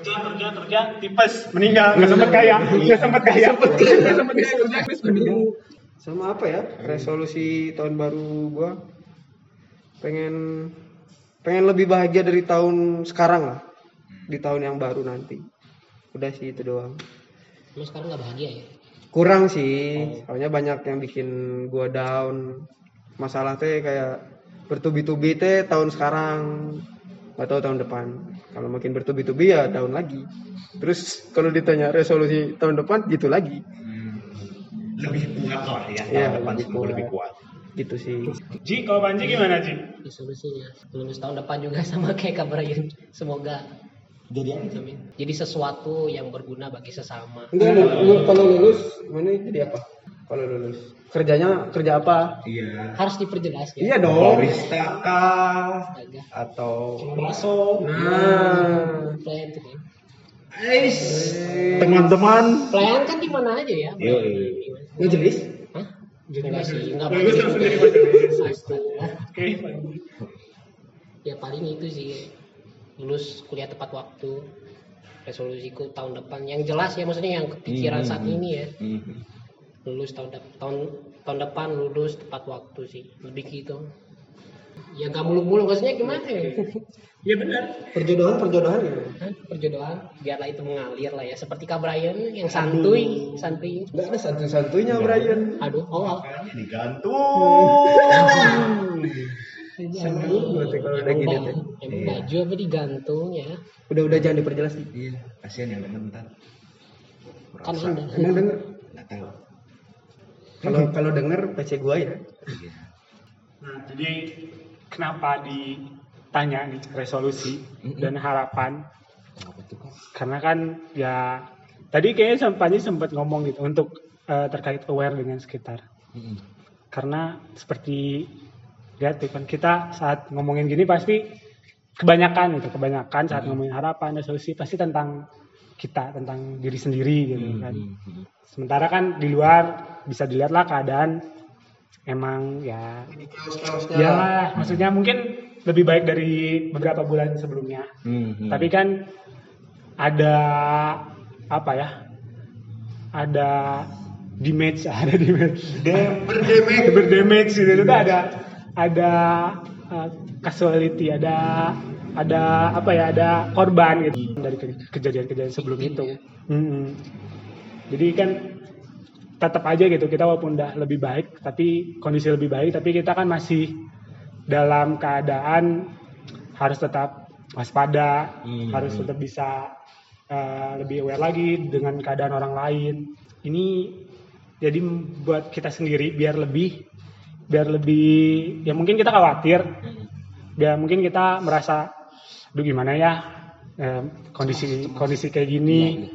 Kerja kerja kerja tipes meninggal. Nggak sempet kaya nggak sempet kaya nggak sempet kaya kerja tipes meninggal. sama apa ya? Resolusi tahun baru gua. Pengen pengen lebih bahagia dari tahun sekarang lah. Di tahun yang baru nanti. Udah sih itu doang. Lu sekarang nggak bahagia ya? kurang sih. Soalnya banyak yang bikin gua down. Masalah teh kayak bertubi-tubi teh tahun sekarang atau tahun depan kalau makin bertubi-tubi ya down lagi terus kalau ditanya resolusi tahun depan gitu lagi lebih kuat lah ya. Iya, Tahun depan lebih semoga kuat. lebih kuat. gitu sih Ji kalau Panji gimana Ji? Resolusinya lulus tahun depan juga sama kayak kabar. Semoga Jadi apa? Jadi sesuatu yang berguna bagi sesama. Enggak, kalau lulus mana jadi apa? Kalau lulus kerjanya kerja apa? Iya. Harus diperjelas ya. Iya dong. Barista kah? Astaga. Atau Masuk. Nah, Plan tuh kan. teman-teman. Plan kan di mana aja ya? Yoi. ngejelis. Hah? Enggak sih, enggak Lulus begitu. langsung. Oke. Ya paling itu sih lulus kuliah tepat waktu resolusiku tahun depan yang jelas ya maksudnya yang kepikiran saat ini ya Mhm. Lulus tahun tahun tahun depan lulus tepat waktu sih lebih gitu ya nggak muluk-muluk maksudnya gimana ya Iya benar. Perjodohan perjodohan ya. Hah? perjodohan biarlah itu mengalir lah ya seperti Kak Brian yang santuy santuy Enggak ada santuy-santuйnya Brian. aduh oh Makanya digantung. Santuy berarti kalau udah gini teh. emang baju apa digantung ya Udah-udah jangan diperjelas nih. Iya, kasihan yang denger ntar. kan anda Emang denger? Nggak tahu. Kalau kalau denger PC gua ya. Iya. Nah, jadi kenapa ditanya nih resolusi dan harapan? Kenapa tuh? Karena kan ya tadi kayaknya sempat sempat ngomong gitu untuk eh, terkait aware dengan sekitar. Karena seperti lihat tuh kan kita saat ngomongin gini pasti kebanyakan gitu, kebanyakan saat ngomongin harapan resolusi pasti tentang kita, tentang diri sendiri gitu kan. Mhm. Sementara kan di luar bisa dilihatlah keadaan emang ya ya maksudnya mungkin lebih baik dari beberapa bulan sebelumnya. Mhm. Tapi kan ada apa ya? Ada damage, ada damage. berdamage. Berdamage gitu itu ada ada uh, casualty, ada ada apa ya? Ada korban gitu dari ke- kejadian-kejadian sebelum itu. Mm-mm. Jadi kan tetap aja gitu kita walaupun udah lebih baik tapi kondisi lebih baik tapi kita kan masih dalam keadaan harus tetap waspada Hmm. harus tetap bisa uh, lebih aware lagi dengan keadaan orang lain ini jadi buat kita sendiri biar lebih biar lebih ya mungkin kita khawatir biar mungkin kita merasa duh gimana ya? Eh, kondisi kondisi kayak gini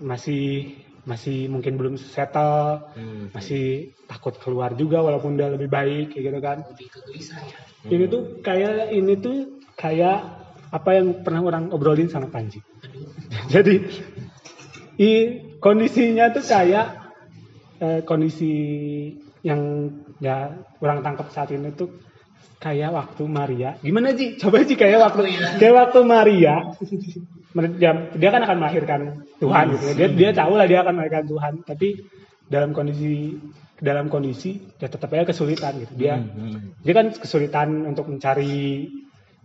masih masih mungkin belum settle Hmm. masih takut keluar juga walaupun udah lebih baik kayak gitu kan. Ini tuh kayak ini tuh kayak apa yang pernah orang obrolin sama Panji. Jadi i, kondisinya tuh kayak eh, kondisi yang ya orang tangkap saat ini tuh kayak waktu Maria. Gimana Ji? Coba Ji kayak waktu kayak waktu Maria. Dia, dia kan akan melahirkan Tuhan gitu. ya. Dia dia tahu lah dia akan melahirkan Tuhan, tapi dalam kondisi dalam kondisi dia tetap aja kesulitan gitu. Dia Hmm. dia kan kesulitan untuk mencari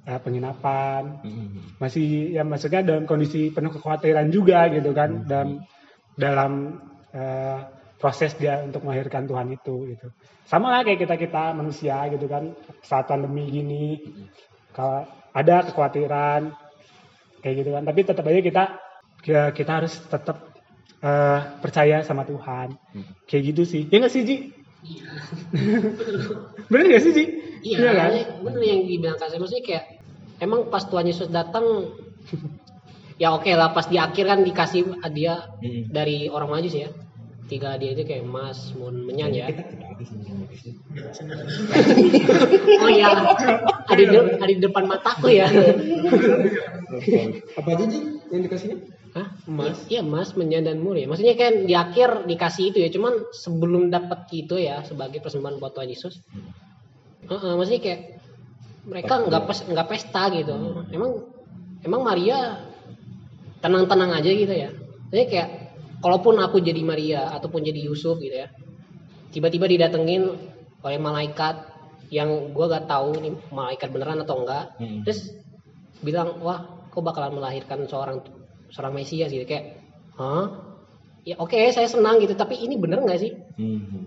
eh, penginapan. Hmm. Masih ya maksudnya dalam kondisi penuh kekhawatiran juga gitu kan dalam dalam eh, proses dia untuk melahirkan Tuhan itu gitu. Sama lah kayak kita kita manusia gitu kan. Saat pandemi gini kalau ada kekhawatiran kayak gitu kan. Tapi tetap aja kita ya kita harus tetap eh, percaya sama Tuhan. Kayak gitu sih. Ya nggak sih Ji? Iya. bener nggak sih Ji? Iya, kan? maksudnya bener yang dibilang kasih maksudnya kayak emang pas Tuhan Yesus datang ya oke lah pas di akhir kan dikasih hadiah Hmm. dari orang majus ya tiga hadiah itu kayak emas, mun menyan ya. oh iya, ada di, ada di depan mataku ya. Apa aja sih yang dikasihnya? Hah? Emas? Iya emas, menyan dan mur ya. Maksudnya kan di akhir dikasih itu ya, cuman sebelum dapat itu ya sebagai persembahan buat Tuhan Yesus. Maksudnya kayak mereka nggak pes nggak pesta gitu. Emang emang Maria tenang-tenang aja gitu ya. Jadi kayak kalaupun aku jadi Maria ataupun jadi Yusuf gitu ya. Tiba-tiba didatengin oleh malaikat yang gua gak tahu ini malaikat beneran atau enggak. Hmm. Terus bilang, "Wah, kau bakalan melahirkan seorang seorang Mesias gitu." Kayak, "Hah? Ya oke, saya senang gitu, tapi ini bener nggak sih?" Hmm.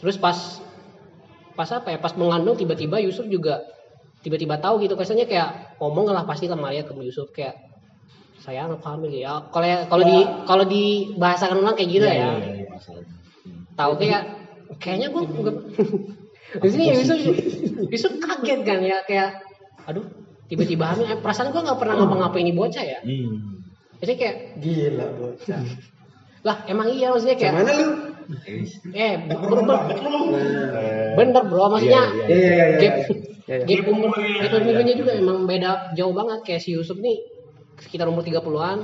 Terus pas pas apa ya? Pas mengandung tiba-tiba Yusuf juga tiba-tiba tahu gitu. Kesannya kayak ngomong lah pasti ke Maria ke Yusuf kayak saya anak hamil ya. Kalau kalau di kalau dibahasakan ulang kayak gitu Iya, ya. iya, iya, masalah. Hmm. Tahu kayak kayaknya gue di sini Yusuf Yusuf kaget kan ya kayak aduh tiba-tiba hamil. Eh, perasaan gue nggak pernah ngapa-ngapain ini bocah ya. Hmm. Jadi kayak Gila bocah. lah emang iya maksudnya kayak Mana lu? eh ber- ber- bener bro maksudnya Iya, Ya ya ya ya. Gap, Ya, ya. gap umur gap umurnya juga emang beda jauh banget kayak si Yusuf nih sekitar umur 30-an.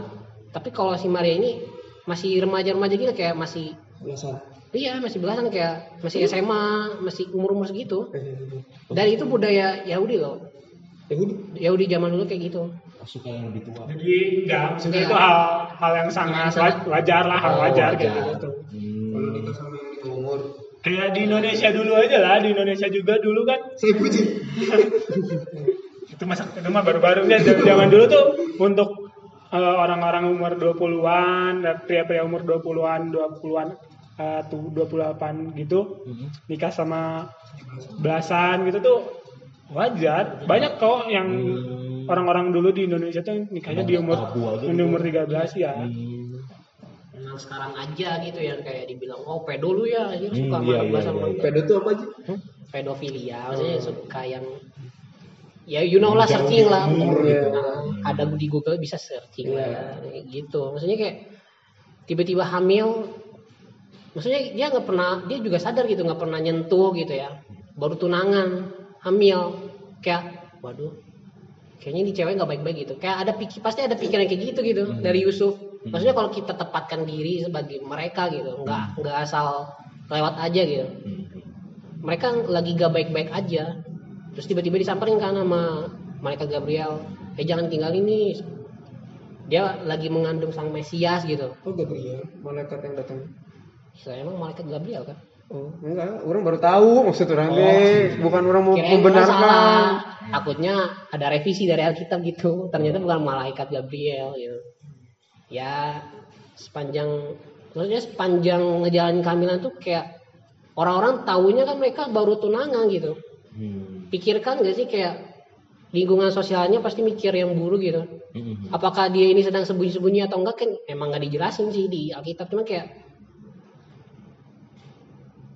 Tapi kalau si Maria ini masih remaja-remaja gitu kayak masih Belasan. iya masih belasan kayak masih SMA, masih umur-umur segitu. Dan itu budaya Yahudi loh. Yahudi. Yahudi zaman dulu kayak gitu. Suka yang lebih tua. jadi enggak maksudnya Iya. itu hal hal yang sangat wa- wajar lah hal Oh, wajar kayak gitu Kalau Hmm. nikah sama yang di umur. kayak di Indonesia dulu aja lah di Indonesia juga dulu kan Saya puji. itu masa itu mah baru-baru kan zaman dulu tuh untuk eh, orang-orang umur 20-an dan pria-pria umur 20-an 20-an eh, tuh 28 gitu Hmm. nikah sama belasan gitu tuh wajar banyak kok yang Hmm. orang-orang dulu di Indonesia tuh nikahnya di umur aja di gitu. umur 13 ya Hmm. Emang sekarang aja gitu yang kayak dibilang oh pedo lu ya, Hmm, suka iya, sama iya, sama iya. Pedo tuh apa aja? pedofilia, maksudnya suka yang ya you know lah searching lah umur, ya. Nah, ada di Google bisa searching lah kayak gitu. Maksudnya kayak tiba-tiba hamil maksudnya dia nggak pernah dia juga sadar gitu nggak pernah nyentuh gitu ya. Baru tunangan hamil. Kayak waduh kayaknya ini cewek nggak baik-baik gitu. Kayak ada pikir pasti ada pikiran kayak gitu gitu dari Yusuf. Maksudnya kalau kita tepatkan diri sebagai mereka gitu nggak nggak asal lewat aja gitu. Hmm. mereka lagi gak baik-baik aja terus tiba-tiba disamperin kan sama malaikat Gabriel eh jangan tinggal ini dia lagi mengandung sang Mesias gitu Oh Gabriel, malaikat yang datang. saya emang malaikat Gabriel kan Oh enggak, orang baru tahu maksud orang Oh. deh. Bukan orang mau membenarkan. salah. takutnya ada revisi dari Alkitab gitu ternyata bukan malaikat Gabriel gitu ya sepanjang maksudnya sepanjang ngejalanin kehamilan tuh kayak orang-orang tahunya kan mereka baru tunangan gitu Hmm. Pikirkan gak sih kayak lingkungan sosialnya pasti mikir yang buruk gitu? Hmm. apakah dia ini sedang sembunyi-sembunyi atau enggak? Kan emang nggak dijelasin sih di Alkitab. Cuma kayak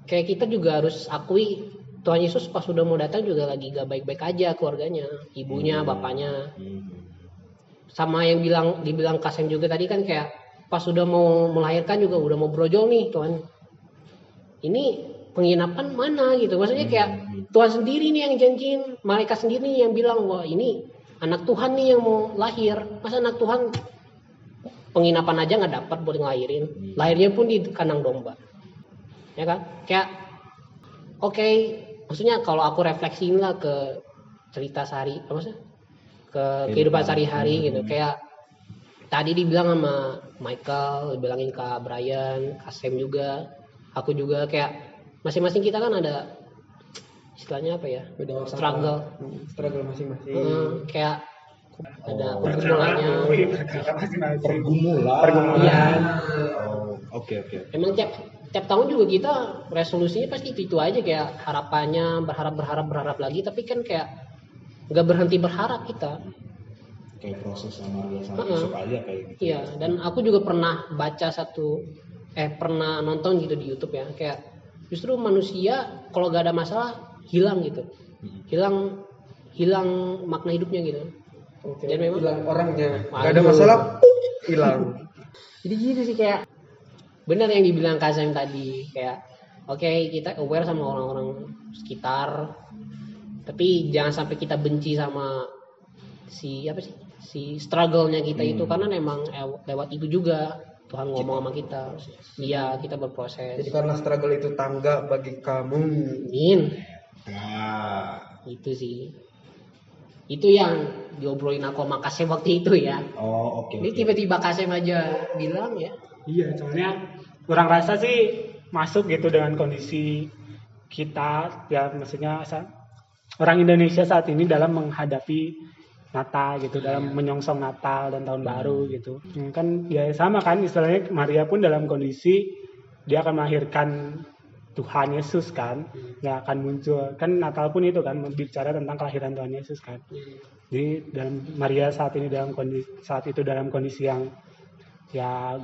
kayak kita juga harus akui Tuhan Yesus pas sudah mau datang juga lagi gak baik-baik aja keluarganya ibunya bapaknya. Hmm. sama yang bilang dibilang Kasem juga tadi kan kayak pas sudah mau melahirkan juga udah mau brojol nih Tuhan. Ini penginapan mana gitu. Maksudnya kayak Tuhan sendiri nih yang janjiin malaikat sendiri yang bilang wah ini anak Tuhan nih yang mau lahir. Masa anak Tuhan penginapan aja nggak dapat buat ngelahirin? Lahirnya pun di kandang domba. Ya kan? Kayak oke maksudnya kalau aku refleksiin lah ke cerita sehari apa maksudnya? Ke kehidupan. sehari-hari gitu. kayak tadi dibilang sama Michael dibilangin Kak Brian Kak Sam juga aku juga kayak masing-masing kita kan ada istilahnya apa ya Beda struggle Hmm, struggle masing-masing. Hmm, kayak ada Oh. pergumulannya Wih, berkata masing-masing. Pergumulan. Pergumulan. Iya. Oh, oke oke. emang tiap tiap tahun juga kita resolusinya pasti itu, itu aja kayak harapannya berharap berharap berharap lagi tapi kan kayak nggak berhenti berharap kita Kayak proses sama dia sama Heeh. Yusuf aja kayak gitu. Iya, dan aku juga pernah baca satu eh pernah nonton gitu di YouTube ya, kayak justru manusia kalau gak ada masalah hilang gitu. Hilang hilang makna hidupnya gitu. Oke, Dan memang- hilang orangnya. Gak ada masalah, hilang. Jadi gitu sih kayak benar yang dibilang Kazem tadi kayak oke kita aware sama orang-orang sekitar tapi jangan sampai kita benci sama si apa sih si struggle-nya kita itu Hmm. karena memang ew- lewat itu juga Tuhan ngomong sama kita iya kita berproses Jadi karena struggle itu tangga bagi kamu. Amin Nah. itu sih itu yang diobrolin aku sama Kasem waktu itu ya Oh, oke. ini oke. tiba-tiba Kasem aja bilang ya Iya, soalnya kurang rasa sih masuk gitu dengan kondisi kita ya maksudnya orang Indonesia saat ini dalam menghadapi Natal gitu, dalam menyongsong Natal dan tahun baru gitu. Hmm, Kan ya sama kan istilahnya Maria pun dalam kondisi dia akan melahirkan Tuhan Yesus kan, ya akan muncul kan Natal pun itu kan bicara tentang kelahiran Tuhan Yesus kan. Jadi dalam Maria saat ini dalam kondisi saat itu dalam kondisi yang ya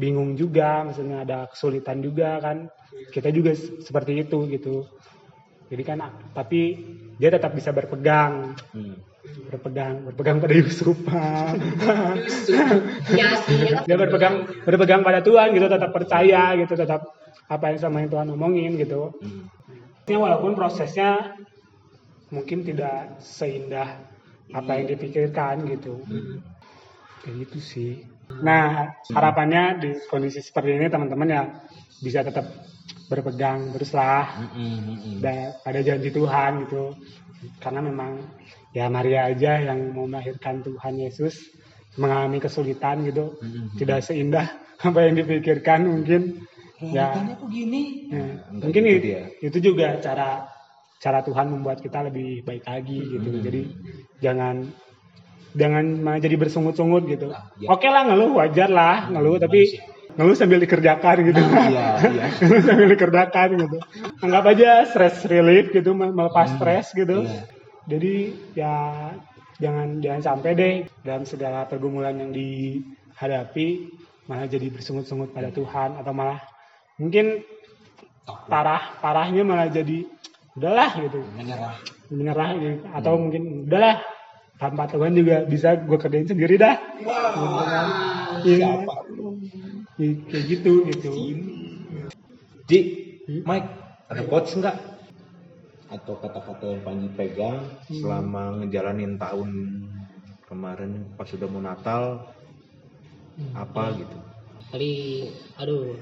bingung juga, maksudnya ada kesulitan juga kan. Kita juga seperti itu gitu. Jadi kan tapi dia tetap bisa berpegang, Hmm. Berpegang, berpegang pada Yusuf. ya sih ya kan? dia berpegang berpegang pada Tuhan gitu, tetap percaya gitu, tetap apa yang sama yang Tuhan omongin gitu. Hmm. Ya, walaupun prosesnya mungkin tidak seindah apa yang dipikirkan gitu. Kayak gitu sih. Nah, harapannya di kondisi seperti ini teman-teman ya bisa tetap berpegang teruslah Hmm, hmm, hmm. da- pada janji Tuhan gitu. Karena memang ya Maria aja yang mau melahirkan Tuhan Yesus mengalami kesulitan gitu. Hmm, hmm. Tidak seindah apa yang dipikirkan mungkin. Ya, Realitanya kok gini? Ya, Nah, enggak mungkin gitu itu, dia. itu juga cara cara Tuhan membuat kita lebih baik lagi gitu. Hmm. Jadi jangan jangan malah jadi bersungut-sungut gitu. Ah, ya. Oke lah ngeluh wajar lah ngeluh tapi ngeluh sambil dikerjakan gitu. Iya, iya. ngeluh sambil dikerjakan gitu. Anggap aja stress relief gitu mel- melepas stres gitu. Iya. Jadi ya jangan jangan sampai deh dalam segala pergumulan yang dihadapi malah jadi bersungut-sungut pada Tuhan atau malah mungkin parah parahnya malah jadi udahlah gitu Menyerah. menyerah gitu. atau mungkin udahlah tanpa Tuhan juga bisa gue kerjain sendiri dah gitu kan Iya. Iya, kayak gitu gitu Ji, Mike, ada quotes enggak? Atau kata-kata yang Panji pegang selama ngejalanin tahun kemarin pas sudah mau Natal apa gitu? paling aduh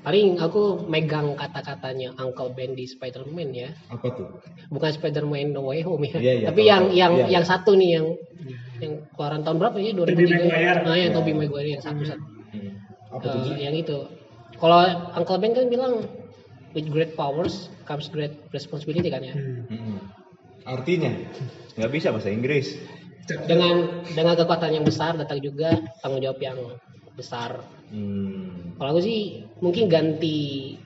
paling aku megang kata-katanya Uncle Ben di Spider-Man ya Apa tuh? bukan Spider-Man No Way Home ya Iya, iya, tapi yang yang Iya, yang iya. satu nih yang yang keluaran tahun berapa ya 2003 Maguire. nah yang Iya. Tobey Maguire yang satu satu Hmm. Apa? Eh, yang itu kalau Uncle Ben kan bilang with great powers comes great responsibility kan ya Hmm. Hmm. Artinya nggak bisa bahasa Inggris. dengan dengan kekuatan yang besar datang juga tanggung jawab yang besar Hmm. kalau aku sih mungkin ganti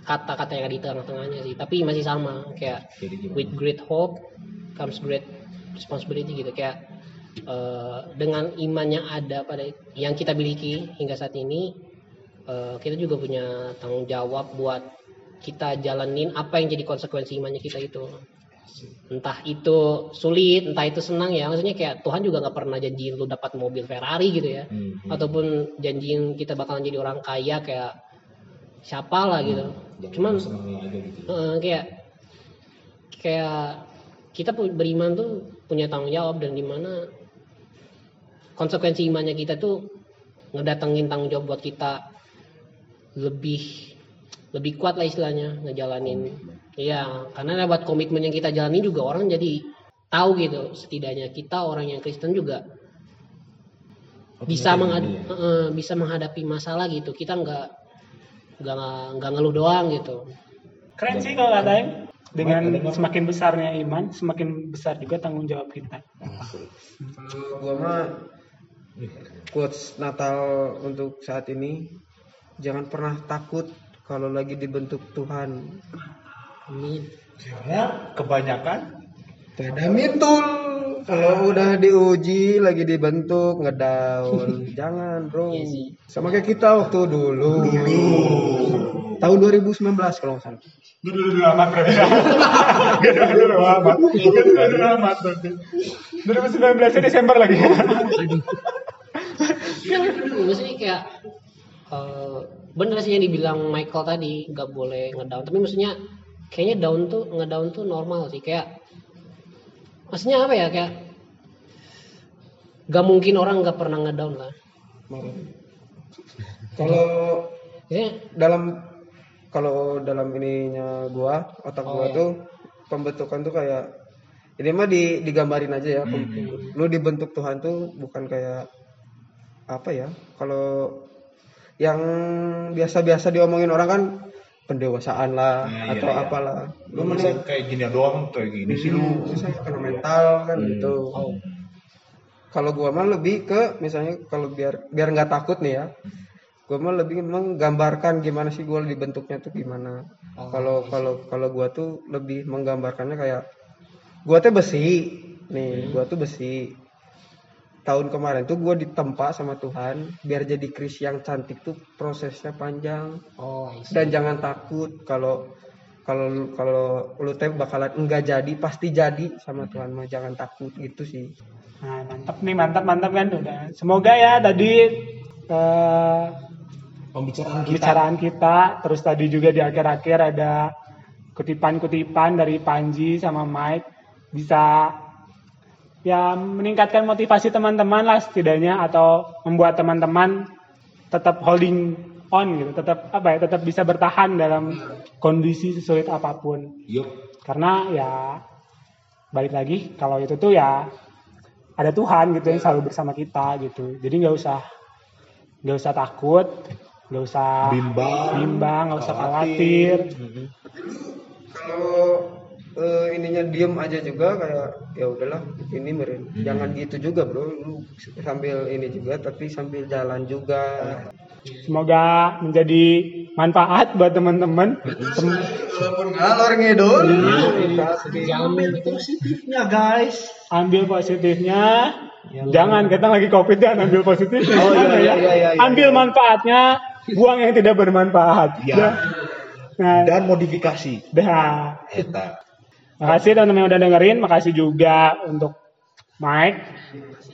kata-kata yang ada di tengah-tengahnya sih tapi masih sama kayak with great hope comes great responsibility gitu kayak eh, dengan iman yang ada pada yang kita miliki hingga saat ini eh, kita juga punya tanggung jawab buat kita jalanin apa yang jadi konsekuensi imannya kita itu entah itu sulit entah itu senang ya maksudnya kayak Tuhan juga nggak pernah janjiin lu dapat mobil Ferrari gitu ya Hmm. ataupun janjiin kita bakalan jadi orang kaya kayak siapa lah gitu Jangan cuman aja gitu. Eh, kayak kayak kita beriman tuh punya tanggung jawab dan di mana konsekuensi imannya kita tuh ngedatengin tanggung jawab buat kita lebih lebih kuat lah istilahnya ngejalanin. Iya karena lewat komitmen yang kita jalani juga orang jadi tahu gitu. Setidaknya kita orang yang Kristen juga bisa menghad- eh, bisa menghadapi masalah gitu. Kita nggak nggak nggak ngeluh doang gitu. Keren sih kalau kata Aing. Dengan semakin besarnya iman, semakin besar juga tanggung jawab kita. Kalau gua mah quotes Natal untuk saat ini jangan pernah takut kalau lagi dibentuk Tuhan. amin Karena kebanyakan Tidak mitul. Kalau udah diuji lagi dibentuk ngedown. Jangan, Bro. Iya. Sama kayak kita waktu dulu. Tahun 2019 kalau nggak salah. Dulu dulu amat bro. Dulu dulu amat. Dulu dulu amat. 2019 Desember lagi. Ya, maksudnya kayak eh, bener sih yang dibilang Michael tadi nggak boleh ngedown. Tapi maksudnya kayaknya down tuh ngedown tuh normal sih. Kayak maksudnya apa ya? Kayak nggak mungkin orang nggak pernah ngedown lah. Kalau Maksudnya, dalam kalau dalam ininya gua otak gua Oh, iya. tuh pembentukan tuh kayak ini mah di, digambarin aja ya. Hmm. lu dibentuk Tuhan tuh bukan kayak apa ya kalau yang biasa-biasa diomongin orang kan pendewasaan lah Nah, iya, atau iya. apalah lu mending kayak gini doang kayak gini sih lu. misalnya kena mental kan Hmm. gitu oh, kalau gua mah lebih ke misalnya kalau biar biar nggak takut nih ya gua mah lebih menggambarkan gimana sih gua dibentuknya tuh gimana Oh, kalau kalau kalau gua tuh lebih menggambarkannya kayak gua tuh besi nih gua tuh besi tahun kemarin tuh gua ditempa sama Tuhan biar jadi kris yang cantik tuh prosesnya panjang. Oh dan jangan takut kalau kalau kalau lu teh bakalan enggak jadi pasti jadi sama Tuhan mah. Jangan takut gitu sih. Nah, mantap nih, mantap mantap kan udah. Semoga ya tadi eh, Pembicaraan pembicaraan kita, terus tadi juga di akhir-akhir ada kutipan-kutipan dari Panji sama Mike. Bisa ya meningkatkan motivasi teman-teman lah setidaknya atau membuat teman-teman tetap holding on gitu, tetap apa ya, tetap bisa bertahan dalam kondisi sesulit apa pun. Yup. Karena ya balik lagi kalau itu tuh ya ada Tuhan gitu yang selalu bersama kita gitu. Jadi nggak usah nggak usah takut, nggak usah Bimbang. bimbang, nggak usah khawatir. Mm-mm. kalau eh, ininya diem aja juga kayak ya udahlah ini meren jangan gitu juga bro lu sambil ini juga tapi sambil jalan juga Semoga menjadi manfaat buat teman-teman. Tem- walaupun ngalor ngidul jamin itu Positifnya guys. ambil positifnya. Jangan kita lagi covid dan ambil positifnya. Oh, iya, iya, ya? iya, iya, ambil iya. manfaatnya, buang yang tidak bermanfaat. Ya. Nah, Dan modifikasi. dah. Eta. Makasih teman-teman yang udah dengerin, makasih juga untuk Mike,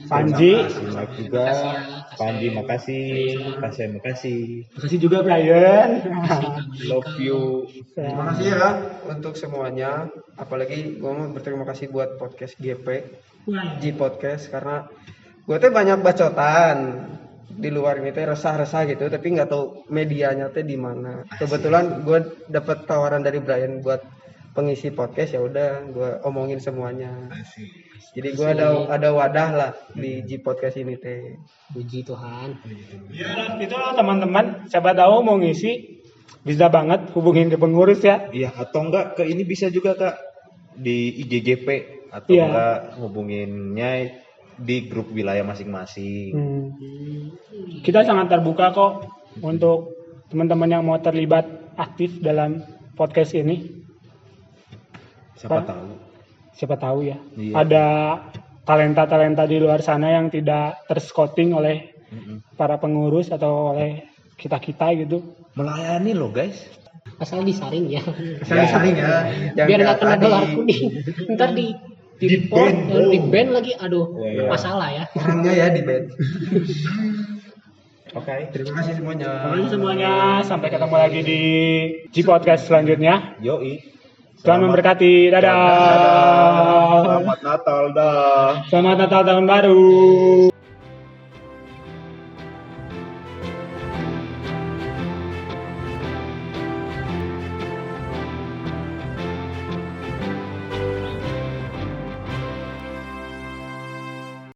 Panji, Terima kasih juga. Panji makasih. Kasih makasih. makasih juga Brian. Love you. terima kasih ya untuk semuanya apalagi gue mau berterima kasih buat podcast GP G podcast karena gue tuh banyak bacotan di luar ini teh resah-resah gitu tapi nggak tahu medianya teh di mana kebetulan gue dapat tawaran dari Brian buat pengisi podcast ya udah gue omongin semuanya jadi gue ada ada wadah lah di G podcast ini teh puji Tuhan Ya, itu teman-teman, siapa tahu mau ngisi bisa banget hubungin ke pengurus ya. Iya atau enggak ke ini bisa juga kak di IGGP atau Iya. enggak hubunginnya di grup wilayah masing-masing. Hmm. Kita sangat terbuka kok untuk teman-teman yang mau terlibat aktif dalam podcast ini. Siapa tahu. Siapa tahu ya. Iya. Ada talenta-talenta di luar sana yang tidak terskoting oleh Mm-mm. para pengurus atau oleh kita-kita gitu. Melayani loh guys. asal disaring ya saling-saling ya Jangan biar nggak kena dolar kuning ntar di di report ban, eh, di ban lagi aduh Iya. masalah ya orangnya ya di bed Oke. terima kasih semuanya Terima kasih semuanya. Sampai ketemu lagi di G Podcast selanjutnya. Yoi. Tuhan memberkati. Dadah. Selamat Natal dah. Selamat Natal tahun baru.